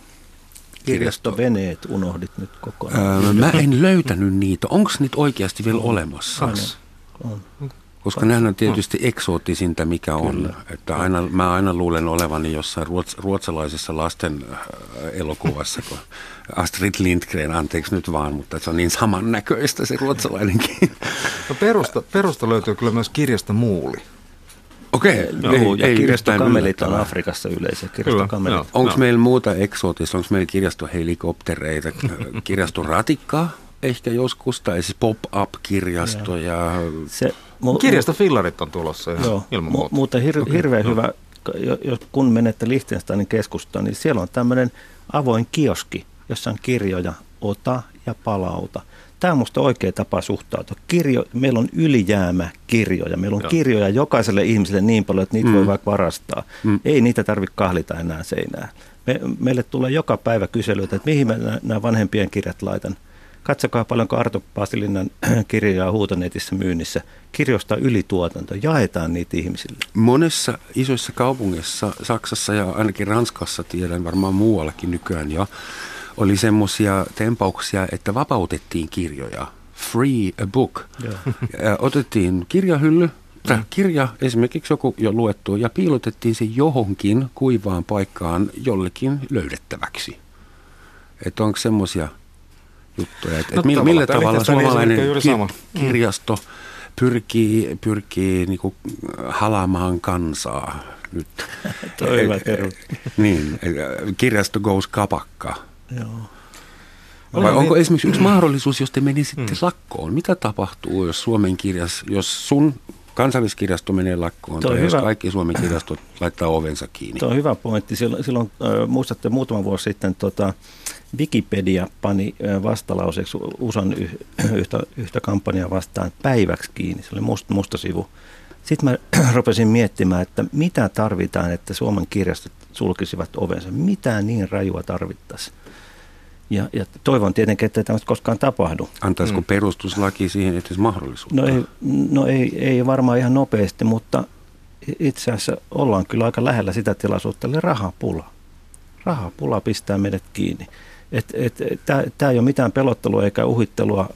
Kirjastoveneet unohdit nyt kokonaan. Öö, mä en löytänyt niitä. Onko niitä oikeasti vielä olemassa? On. Koska nehän on tietysti eksoottisinta, mikä on. Että aina, mä aina luulen olevani jossain ruots, ruotsalaisessa lasten äh, elokuvassa, kun Astrid Lindgren, anteeksi nyt vaan, mutta se on niin samannäköistä se ruotsalainenkin. No perusta, perusta löytyy kyllä myös kirjasta Muuli. Okei, Joo, ja kirjastokamelit on. Afrikassa yleisiä. Kirjastokamelit. Onko No. meillä muuta eksootista? Onko meillä kirjastohelikoptereita, kirjastoratikkaa ehkä joskus, tai siis pop-up-kirjasto ja Se, mu, Kirjastofillarit on tulossa ihan Joo, ilman mu- muuta. mutta hir- Okei, hirveän no. hyvä, jo- jos, kun menette Liechtensteinin keskustaan, niin siellä on tämmöinen avoin kioski, jossa on kirjoja, ota ja palauta. Tämä on minusta oikea tapa suhtautua. Kirjo, meillä on ylijäämä kirjoja. Meillä on Joo. kirjoja jokaiselle ihmiselle niin paljon, että niitä Mm. voi vaikka varastaa. Mm. Ei niitä tarvitse kahlita enää seinään. Me, meille tulee joka päivä kyselyitä, että mihin mä nä- nämä vanhempien kirjat laitan. Katsokaa paljonko Arto Paasilinnan kirjoja on huutonetissä myynnissä. Kirjoista ylituotanto, jaetaan niitä ihmisille. monessa isoissa kaupungeissa, Saksassa ja ainakin Ranskassa, tiedän varmaan muuallakin nykyään jo, oli semmoisia tempauksia, että vapautettiin kirjoja. Free a book. Ja otettiin kirjahylly, tai kirja, esimerkiksi joku jo luettu, ja piilotettiin se johonkin kuivaan paikkaan jollekin löydettäväksi. Että onko semmoisia juttuja, että No et millä, millä tavalla Liechtensteinin suomalainen ki-. Mm. kirjasto pyrkii, pyrkii niinku halaamaan kansaa nyt. On hyvä termi. Niin, et, kirjasto goes kapakka. Joo. Vai Olen onko niin- esimerkiksi yksi mahdollisuus, jos te menisitte mm. lakkoon? Mitä tapahtuu, jos Suomen kirjas, jos sun kansalliskirjasto menee lakkoon, tai on jos hyvä. kaikki Suomen kirjastot laittaa ovensa kiinni? Tuo on hyvä pointti. Silloin, silloin äh, muistatte muutama vuosi sitten tota, Wikipedia pani vastalauseeksi USAn yh, yhtä, yhtä kampanjaa vastaan päiväksi kiinni. Se oli must, musta sivu. Sitten mä rupesin miettimään, että mitä tarvitaan, että Suomen kirjastot sulkisivat ovensa. Mitä niin rajua tarvittaisiin? Ja, ja toivon tietenkin, että tämmöistä koskaan tapahdu. Antaisiko mm. perustuslaki siihen edes mahdollisuutta? No, ei, no ei, ei varmaan ihan nopeasti, mutta itse asiassa ollaan kyllä aika lähellä sitä tilaisuutta, eli rahapula. Rahapula pistää meidät kiinni. Tämä ei ole mitään pelottelua eikä uhittelua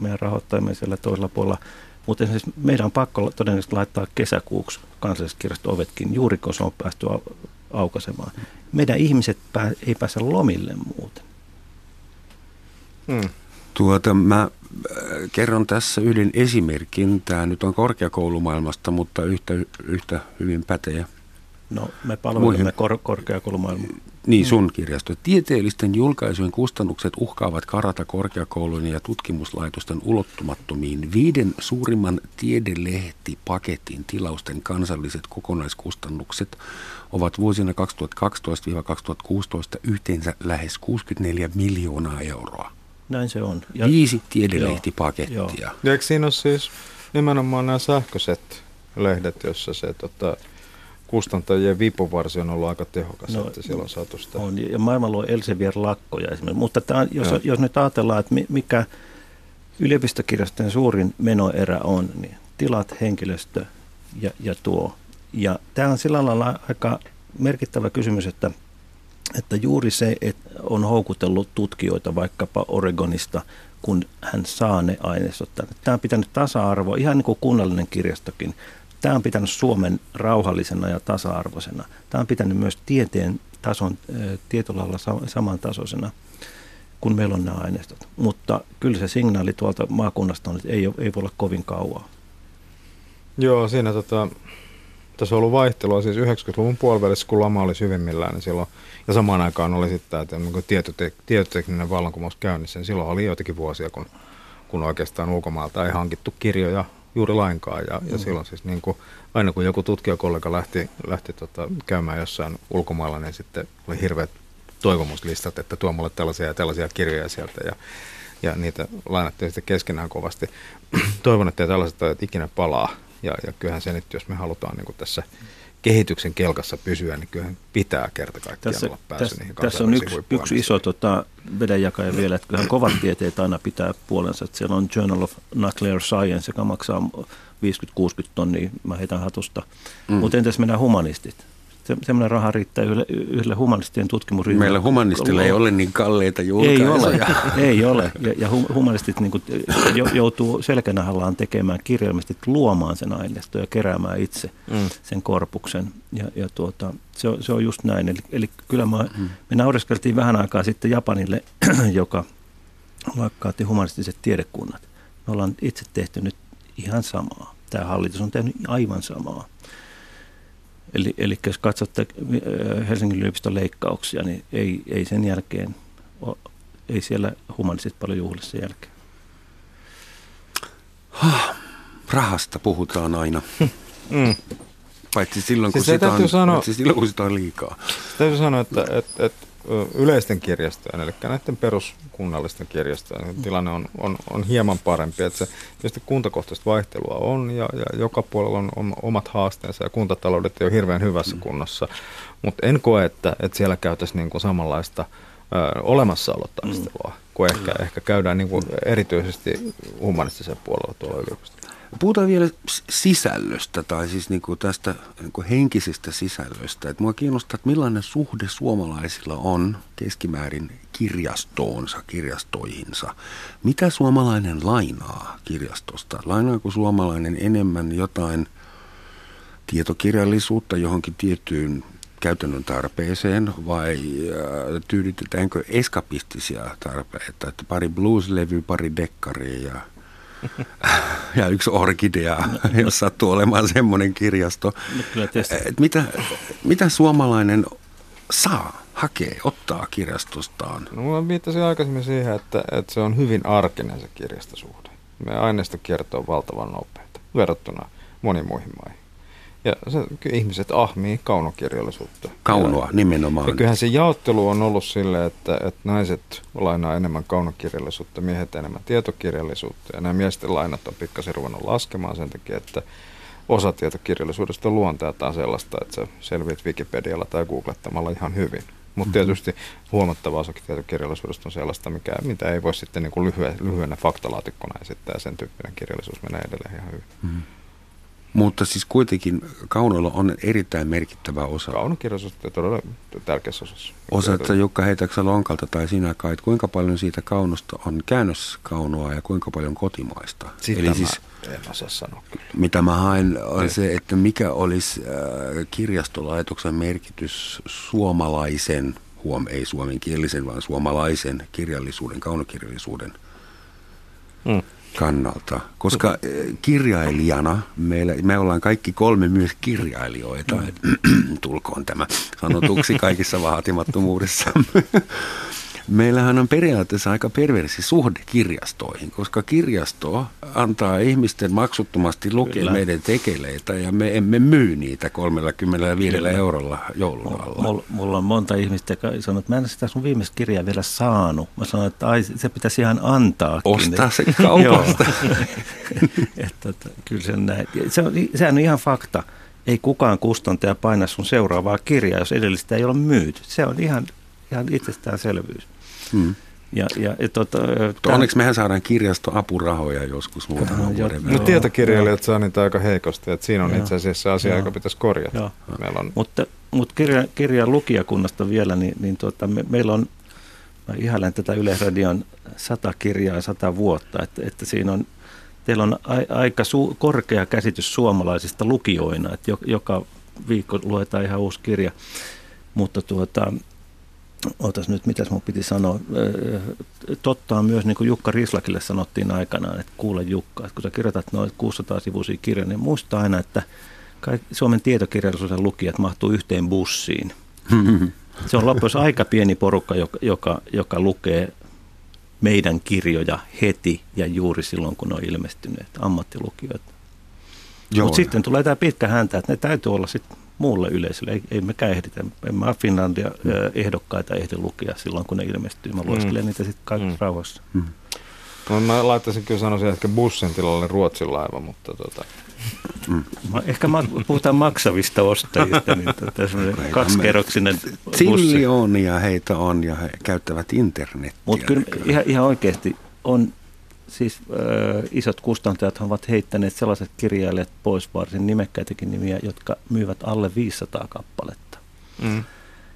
meidän rahoittajamme siellä toisella puolella, mutta meidän on pakko todennäköisesti laittaa kesäkuuksi kansalliskirjasto ovetkin, juuri kun se on päästy au- aukaisemaan. Meidän ihmiset pää, ei pääse lomille muuten. Mm. Tuota, mä äh, kerron tässä yhden esimerkin. Tämä nyt on korkeakoulumaailmasta, mutta yhtä, yhtä hyvin pätee. No, me palvelemme kor- korkeakoulumaailmaa. Niin, sun kirjasto. Tieteellisten julkaisujen kustannukset uhkaavat karata korkeakoulujen ja tutkimuslaitosten ulottumattomiin. Viiden suurimman tiedelehtipaketin tilausten kansalliset kokonaiskustannukset ovat vuosina 2012-2016 yhteensä lähes 64 miljoonaa euroa. Näin se on. Ja, Viisi tiedelehtipakettia. Joo. Ja eikö siinä ole siis nimenomaan nämä sähköiset lehdet, jossa se tota, kustantajien vipuvarsi on ollut aika tehokas, no, että siellä on saatu sitä. On, ja maailmalla on Elsevier-lakkoja esimerkiksi. Mutta tämä, jos, jos nyt ajatellaan, että mikä yliopistokirjastojen suurin menoerä on, niin tilat, henkilöstö ja, ja tuo. Ja tämä on sillä lailla aika merkittävä kysymys, että, että juuri se, että on houkutellut tutkijoita vaikkapa Oregonista, kun hän saa ne aineistot tänne. Tämä on pitänyt tasa-arvoa, ihan niin kuin kunnallinen kirjastokin. Tämä on pitänyt Suomen rauhallisena ja tasa-arvoisena. Tämä on pitänyt myös tieteen tason tietyllä lailla samantasoisena, kun meillä on nämä aineistot. Mutta kyllä se signaali tuolta maakunnasta on, että ei, ei voi olla kovin kauaa. Joo, siinä tota, tässä on ollut vaihtelua siis 90-luvun puolivälissä, kun lama oli syvimmillään, niin silloin, ja samaan aikaan oli sitten tämä niin tietote- tietotekninen vallankumous käynnissä, niin silloin oli joitakin vuosia, kun, kun oikeastaan ulkomaalta ei hankittu kirjoja juuri lainkaan. Ja, ja mm. silloin siis niin kuin, aina kun joku tutkijakollega lähti, lähti tota, käymään jossain ulkomailla, niin sitten oli hirveät toivomuslistat, että tuo mulle tällaisia ja tällaisia kirjoja sieltä. Ja, ja niitä lainattiin sitten keskenään kovasti. Toivon, että tällaiset ajat ikinä palaa. Ja, ja kyllähän se nyt, jos me halutaan niin tässä kehityksen kelkassa pysyä, niin kyllähän pitää kerta kaikkiaan tässä, olla päässyt tässä, niihin Tässä on yksi, yksi iso tota, vedenjakaja vielä, että kyllähän kovat tieteet aina pitää puolensa. Että siellä on Journal of Nuclear Science, joka maksaa 50-60 tonnia, mä heitän hatusta. Mm. Mutta entäs mennään humanistit? Se, semmoinen raha riittää yhdelle, yhdelle humanistien tutkimusryhmälle. Meillä humanistilla ei ole niin kalleita julkaisuja. Ei ole, ei ole. Ja, ja humanistit niin kuin, joutuu selkänahallaan tekemään kirjallisesti, luomaan sen aineiston ja keräämään itse mm. sen korpuksen. Ja, ja tuota, se, on, se on just näin. Eli, eli kyllä mä, mm. me naureskeltiin vähän aikaa sitten Japanille, joka lakkaatti humanistiset tiedekunnat. Me ollaan itse tehty nyt ihan samaa. Tämä hallitus on tehnyt aivan samaa. Eli, eli jos katsotte äh, Helsingin yliopiston leikkauksia, niin ei, ei sen jälkeen, ei siellä humanistit paljon juhli sen jälkeen. rahasta puhutaan aina. Mm. Paitsi silloin, siis kun sitä on, sanoa, paitsi silloin, kun sitä on liikaa. Täytyy sanoa, että, että, että yleisten kirjastojen, eli näiden peruskunnallisten kirjastojen tilanne on, on, on hieman parempi. Että se, tietysti kuntakohtaista vaihtelua on ja, ja joka puolella on, on omat haasteensa ja kuntataloudet ei ole hirveän hyvässä mm. kunnossa. Mutta en koe, että, että siellä käytäisiin niin kuin samanlaista ö, olemassaolotaistelua, mm. kuin ehkä, ehkä käydään niin kuin erityisesti humanistisen puolella tuolla yliopistolla. Puhutaan vielä sisällöstä tai siis niin kuin tästä niin kuin henkisestä sisällöstä. Et mua kiinnostaa, että millainen suhde suomalaisilla on keskimäärin kirjastoonsa, kirjastoihinsa. Mitä suomalainen lainaa kirjastosta? Lainaako suomalainen enemmän jotain tietokirjallisuutta johonkin tiettyyn käytännön tarpeeseen vai äh, tyydytetäänkö eskapistisia tarpeita, että pari blues-levy, pari dekkaria ja ja yksi orkidea, jos sattuu olemaan semmoinen kirjasto. Et mitä, mitä suomalainen saa, hakee, ottaa kirjastostaan? No, mä viittasin aikaisemmin siihen, että, että se on hyvin arkinen se kirjastosuhde. Me aineisto kertoo valtavan nopeita verrattuna moniin muihin maihin. Ja se, kyllä ihmiset ahmii kaunokirjallisuutta. Kaunoa ja, nimenomaan. Ja kyllähän se jaottelu on ollut sille, että, että naiset lainaa enemmän kaunokirjallisuutta, miehet enemmän tietokirjallisuutta. Ja nämä miesten lainat on pikkasen ruvennut laskemaan sen takia, että osa tietokirjallisuudesta on luonteeltaan sellaista, että sä selviät Wikipedialla tai googlettamalla ihan hyvin. Mutta mm-hmm. tietysti huomattava osa tietokirjallisuudesta on sellaista, mikä, mitä ei voi sitten niin kuin lyhyen, lyhyenä faktalaatikkona esittää, ja sen tyyppinen kirjallisuus menee edelleen ihan hyvin. Mm-hmm. Mutta siis kuitenkin kaunoilla on erittäin merkittävä osa. Kaunokirjallisuus on todella tärkeässä osassa. Osaatko Jukka heitäksä lonkalta tai sinä kai, että kuinka paljon siitä kaunosta on käännöskaunoa ja kuinka paljon kotimaista? Sitä Eli siis, en osaa sanoa kyllä. Mitä mä haen on ei. se, että mikä olisi äh, kirjastolaitoksen merkitys suomalaisen, huom ei suomenkielisen, vaan suomalaisen kirjallisuuden, kaunokirjallisuuden mm kannalta, koska eh, kirjailijana, meillä, me ollaan kaikki kolme myös kirjailijoita, mm. tulkoon tämä sanotuksi kaikissa vaatimattomuudessa. Meillähän on periaatteessa aika perversi suhde kirjastoihin, koska kirjasto antaa ihmisten maksuttomasti lukea Kyllä. meidän tekeleitä ja me emme myy niitä 35 Kyllä. eurolla joulun alla. Mulla, mulla on monta ihmistä, jotka sanoo, että mä en sitä sun viimeistä kirjaa vielä saanut. Mä sanoin, että ai, se pitäisi ihan antaa. Ostaa se kaupasta. että, että, kyllä se, näin. Se on, sehän on ihan fakta. Ei kukaan kustantaja paina sun seuraavaa kirjaa, jos edellistä ei ole myyty. Se on ihan, ihan itsestäänselvyys. Hmm. Ja, ja, ja tota, tämän... Onneksi mehän saadaan kirjastoapurahoja joskus muutaman vuoden verran. No tietokirjailijat saa niitä aika heikosti, että siinä on joo, itse asiassa asia, joo. joka pitäisi korjata. Meillä on... Mutta, mutta kirja, kirjan lukijakunnasta vielä, niin, niin tuota, me, meillä on, mä ihailen tätä Yleisradion sata kirjaa sata vuotta, että, että siinä on, teillä on a, aika su, korkea käsitys suomalaisista lukijoina, että joka viikko luetaan ihan uusi kirja, mutta tuota, Otas nyt, mitäs mun piti sanoa. Totta on myös, niin kuin Jukka Rislakille sanottiin aikanaan, että kuule Jukka, että kun sä kirjoitat noin 600 sivuisia kirjoja, niin muista aina, että Suomen tietokirjallisuuden lukijat mahtuu yhteen bussiin. Se on loppujen aika pieni porukka, joka, joka, joka lukee meidän kirjoja heti ja juuri silloin, kun ne on ilmestyneet, ammattilukijoita. Mutta sitten tulee tämä pitkä häntä, että ne täytyy olla sitten muulle yleisölle. Ei, ei mekään ehditä. En mä Finlandia mm. ehdokkaita ehdi lukea silloin, kun ne ilmestyy. Mä lueskelen mm. niitä sitten kaikissa mm. rauhassa. Mm. No, mä laittaisin kyllä sanoisin ehkä bussin tilalle Ruotsin laiva, mutta tota... Mm. Ehkä ma- puhutaan maksavista ostajista, niin tota, kaksikerroksinen Zillionia heitä on ja he käyttävät internetiä. Mutta kyllä ihan, ihan oikeasti on siis äh, isot kustantajat ovat heittäneet sellaiset kirjailijat pois, varsin nimekkäitäkin nimiä, jotka myyvät alle 500 kappaletta. Mm.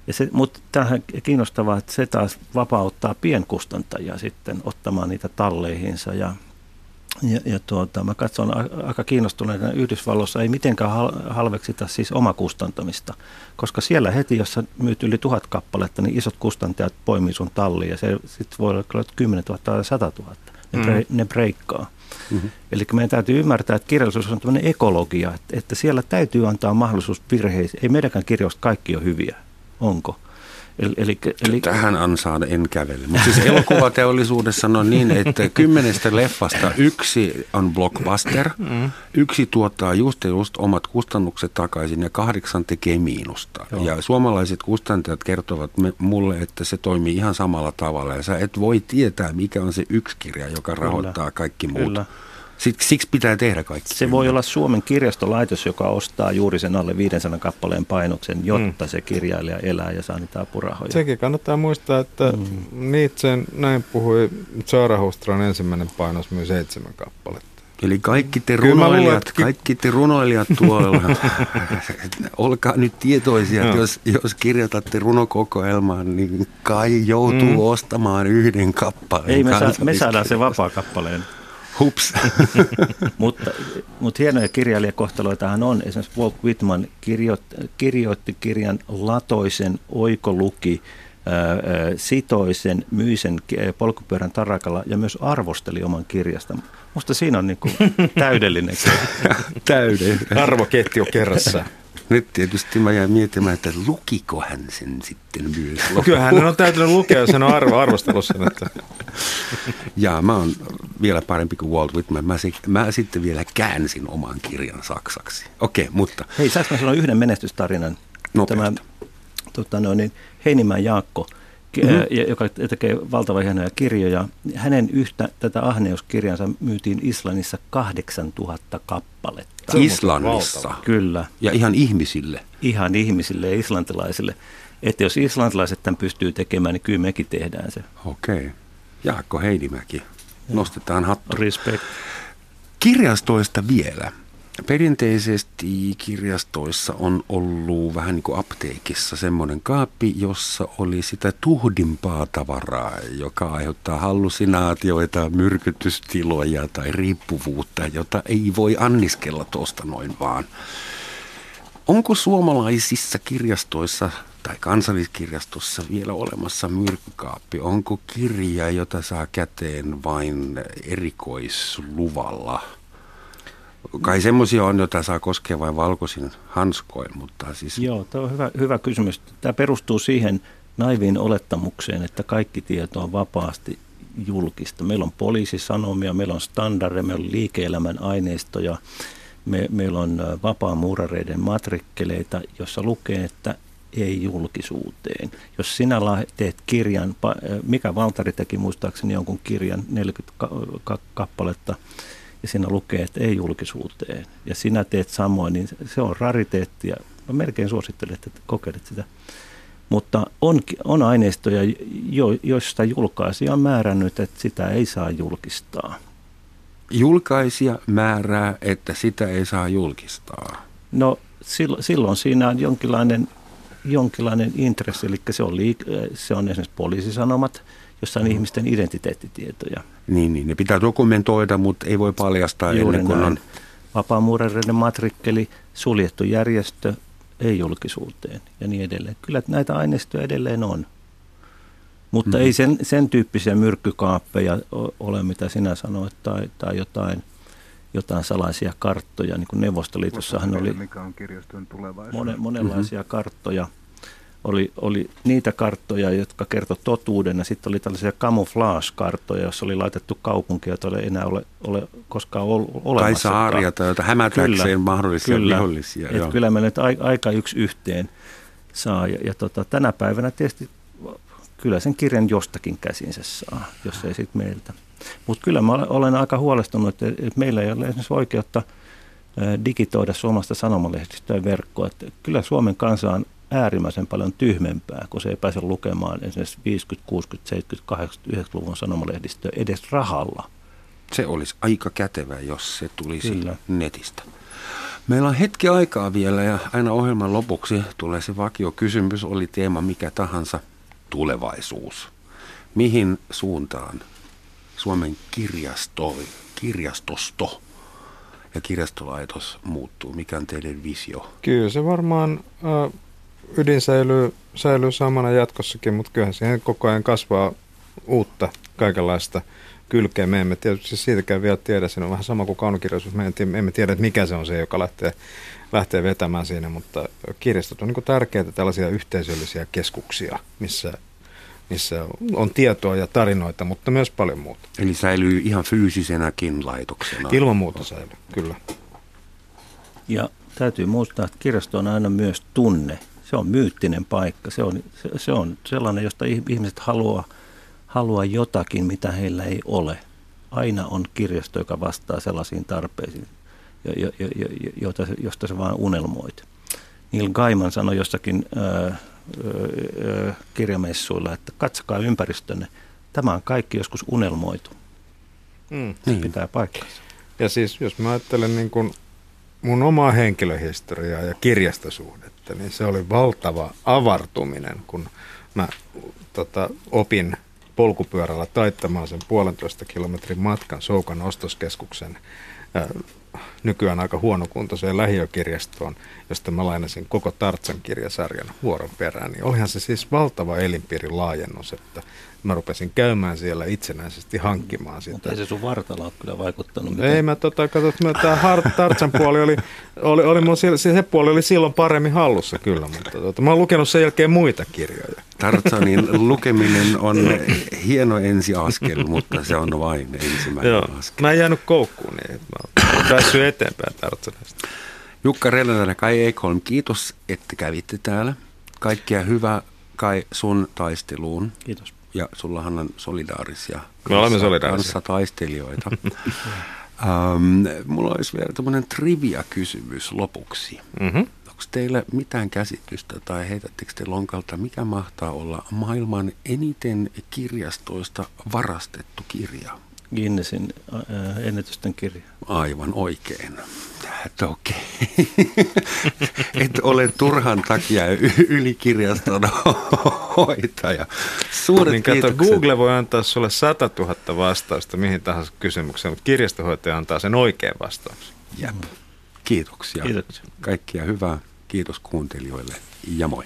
Ja se, mutta tähän kiinnostavaa, että se taas vapauttaa pienkustantajia sitten ottamaan niitä talleihinsa ja ja, ja tuota, mä katson aika kiinnostuneena Yhdysvalloissa ei mitenkään halveksita siis omakustantamista, koska siellä heti, jos sä myyt yli tuhat kappaletta, niin isot kustantajat poimii sun talliin ja se sitten voi olla kyllä 10 000 tai 100 000 ne, mm. ne breikkaa. Mm-hmm. Eli meidän täytyy ymmärtää, että kirjallisuus on tämmöinen ekologia, että, että siellä täytyy antaa mahdollisuus virheisiin. Ei meidänkään kirjoista kaikki ole hyviä, onko? Eli, eli, eli... Tähän ansaan en kävele. Mutta siis elokuvateollisuudessa on niin, että kymmenestä leffasta yksi on blockbuster, mm. yksi tuottaa just ja just omat kustannukset takaisin ja kahdeksan tekee miinusta. Joo. Ja suomalaiset kustantajat kertovat mulle, että se toimii ihan samalla tavalla. Ja sä et voi tietää, mikä on se yksi kirja, joka rahoittaa Kyllä. kaikki muut. Kyllä. Siksi, pitää tehdä kaikki. Se voi olla Suomen kirjastolaitos, joka ostaa juuri sen alle 500 kappaleen painoksen, jotta mm. se kirjailija elää ja saa niitä apurahoja. Sekin kannattaa muistaa, että mm. Nietzsche näin puhui, Hustran ensimmäinen painos myy seitsemän kappaletta. Eli kaikki te runoilijat, kaikki te runoilijat tuolla, olkaa nyt tietoisia, että jos, jos kirjoitatte runokokoelmaan, niin kai joutuu mm. ostamaan yhden kappaleen. Ei, me, saa, me saadaan se vapaa kappaleen. Hups. mutta, mutta hienoja kirjailijakohtaloitahan on. Esimerkiksi Walt Whitman kirjoitti, kirjoitti kirjan Latoisen oikoluki, ää, sitoisen, myisen polkupyörän tarakalla ja myös arvosteli oman kirjasta. Musta siinä on niin kuin täydellinen. täydellinen. Arvoketju kerrassa. Nyt tietysti mä jäin miettimään, että lukiko hän sen sitten myös. Kyllä hän on täytynyt lukea, jos hän on arvo, arvostellut sen. Että. Ja mä oon vielä parempi kuin Walt Whitman. Mä, mä sitten vielä käänsin oman kirjan saksaksi. Okei, okay, mutta... Hei, saanko mä sanoa yhden menestystarinan? Tämä, tota, no, niin, Heinimäen Jaakko – mm-hmm. joka tekee valtavan hienoja kirjoja. Hänen yhtä tätä ahneuskirjansa myytiin Islannissa 8000 kappaletta. Islannissa? Kyllä. Ja ihan ihmisille? Ihan ihmisille ja islantilaisille. Että jos islantilaiset tämän pystyy tekemään, niin kyllä mekin tehdään se. Okei. Jaakko Heinimäki. Nostetaan hattu. Respect. Kirjastoista vielä. Perinteisesti kirjastoissa on ollut vähän niin kuin apteekissa semmoinen kaappi, jossa oli sitä tuhdimpaa tavaraa, joka aiheuttaa hallusinaatioita, myrkytystiloja tai riippuvuutta, jota ei voi anniskella tuosta noin vaan. Onko suomalaisissa kirjastoissa tai kansalliskirjastossa vielä olemassa myrkkykaappi? Onko kirja, jota saa käteen vain erikoisluvalla? Kai semmoisia on, joita saa koskea vain valkoisin hanskoin, mutta siis... Joo, tämä on hyvä, hyvä kysymys. Tämä perustuu siihen naiviin olettamukseen, että kaikki tieto on vapaasti julkista. Meillä on poliisisanomia, meillä on standardeja, meillä on liike-elämän aineistoja, me, meillä on vapaamuurareiden matrikkeleita, jossa lukee, että ei julkisuuteen. Jos sinä teet kirjan, mikä Valtari teki muistaakseni jonkun kirjan 40 kappaletta, ja siinä lukee, että ei julkisuuteen, ja sinä teet samoin, niin se on rariteetti, ja mä melkein suosittelen, että kokeilet sitä. Mutta on, on aineistoja, jo, joista julkaisija on määrännyt, että sitä ei saa julkistaa. Julkaisija määrää, että sitä ei saa julkistaa. No silloin, silloin siinä on jonkinlainen, jonkinlainen intressi, eli se on, liik- se on esimerkiksi poliisisanomat, jossa on mm. ihmisten identiteettitietoja. Niin, niin, ne pitää dokumentoida, mutta ei voi paljastaa Juuri ennen kuin näin. on... Vapaamuurereiden matrikkeli, suljettu järjestö, ei julkisuuteen ja niin edelleen. Kyllä näitä aineistoja edelleen on. Mutta mm-hmm. ei sen, sen tyyppisiä myrkkykaappeja ole, mitä sinä sanoit, tai, tai jotain, jotain salaisia karttoja. Niin kuin Neuvostoliitossahan oli mikä on kirjaston monen, monenlaisia mm-hmm. karttoja oli, oli niitä karttoja, jotka kertoi totuuden, ja sitten oli tällaisia camouflage-karttoja, joissa oli laitettu kaupunkia, joita ei enää ole, ole koskaan ol, olemassa. Tai saaria, tai joita hämätäkseen mahdollisia kyllä, vihollisia. Et kyllä me nyt aika yksi yhteen saa, ja, ja tota, tänä päivänä tietysti kyllä sen kirjan jostakin käsinsä saa, jos ei sitten meiltä. Mutta kyllä mä olen aika huolestunut, että, että meillä ei ole esimerkiksi oikeutta digitoida suomasta sanomalehdistöä verkkoa. Että kyllä Suomen kansa on äärimmäisen paljon tyhmempää, kun se ei pääse lukemaan esimerkiksi 50, 60, 70, 80, 90-luvun sanomalehdistöä edes rahalla. Se olisi aika kätevä, jos se tulisi Kyllä. netistä. Meillä on hetki aikaa vielä ja aina ohjelman lopuksi tulee se vakio kysymys, oli teema mikä tahansa, tulevaisuus. Mihin suuntaan Suomen kirjasto, kirjastosto ja kirjastolaitos muuttuu? Mikä on teidän visio? Kyllä se varmaan äh, ydin säilyy, säilyy samana jatkossakin, mutta kyllähän siihen koko ajan kasvaa uutta kaikenlaista kylkeä. Me emme tietysti siitäkään vielä tiedä. Se on vähän sama kuin kaunokirjallisuus. Me emme tiedä, että mikä se on se, joka lähtee, lähtee vetämään siinä, mutta kirjastot on niin tärkeitä tällaisia yhteisöllisiä keskuksia, missä missä on tietoa ja tarinoita, mutta myös paljon muuta. Eli säilyy ihan fyysisenäkin laitoksena? Ilman muuta säilyy, kyllä. Ja täytyy muistaa, että kirjasto on aina myös tunne se on myyttinen paikka. Se on, se, se on sellainen, josta ihmiset haluaa, haluaa jotakin, mitä heillä ei ole. Aina on kirjasto, joka vastaa sellaisiin tarpeisiin, jo, jo, jo, joita, josta se vaan unelmoit. Neil Gaiman sanoi jossakin ää, kirjamessuilla, että katsokaa ympäristönne. Tämä on kaikki joskus unelmoitu. Mm. Se pitää paikkansa. Ja siis jos mä ajattelen niin kuin mun omaa henkilöhistoriaa ja kirjastosuhde, että niin se oli valtava avartuminen, kun mä tota, opin polkupyörällä taittamaan sen puolentoista kilometrin matkan Soukan ostoskeskuksen ää, nykyään aika huonokuntoiseen lähiökirjastoon, josta mä lainasin koko Tartsan kirjasarjan vuoron perään, niin olihan se siis valtava elinpiirin laajennus, että mä rupesin käymään siellä itsenäisesti hankkimaan sitä. Mutta ei se sun vartalo ole kyllä vaikuttanut mitään. Ei mä tota, katsot, tämä Tartsan puoli oli, oli, oli mun, se, se puoli oli silloin paremmin hallussa kyllä, mutta tota, mä oon lukenut sen jälkeen muita kirjoja. Tartsanin lukeminen on hieno ensiaskel, mutta se on vain ensimmäinen Joo, askel. Mä en jäänyt koukkuun niin, että mä oon päässyt eteenpäin Tartsanista. Jukka Relänä ja Kai Ekholm, kiitos, että kävitte täällä. Kaikkea hyvää Kai sun taisteluun. Kiitos ja sullahan on solidaarisia Me olemme solidaarisia. taistelijoita. um, mulla olisi vielä tämmöinen trivia-kysymys lopuksi. Mm-hmm. Onko teillä mitään käsitystä tai heitättekö te lonkalta, mikä mahtaa olla maailman eniten kirjastoista varastettu kirja? Guinnessin äh, ennätysten kirja. Aivan oikein. Että okei. Et ole turhan takia ylikirjaston hoitaja. Suuret niin kato, Google voi antaa sulle 100 000 vastausta mihin tahansa kysymykseen, mutta kirjastohoitaja antaa sen oikean vastauksen. Jep. Kiitoksia. Kiitoksia. Kaikkia hyvää. Kiitos kuuntelijoille ja moi.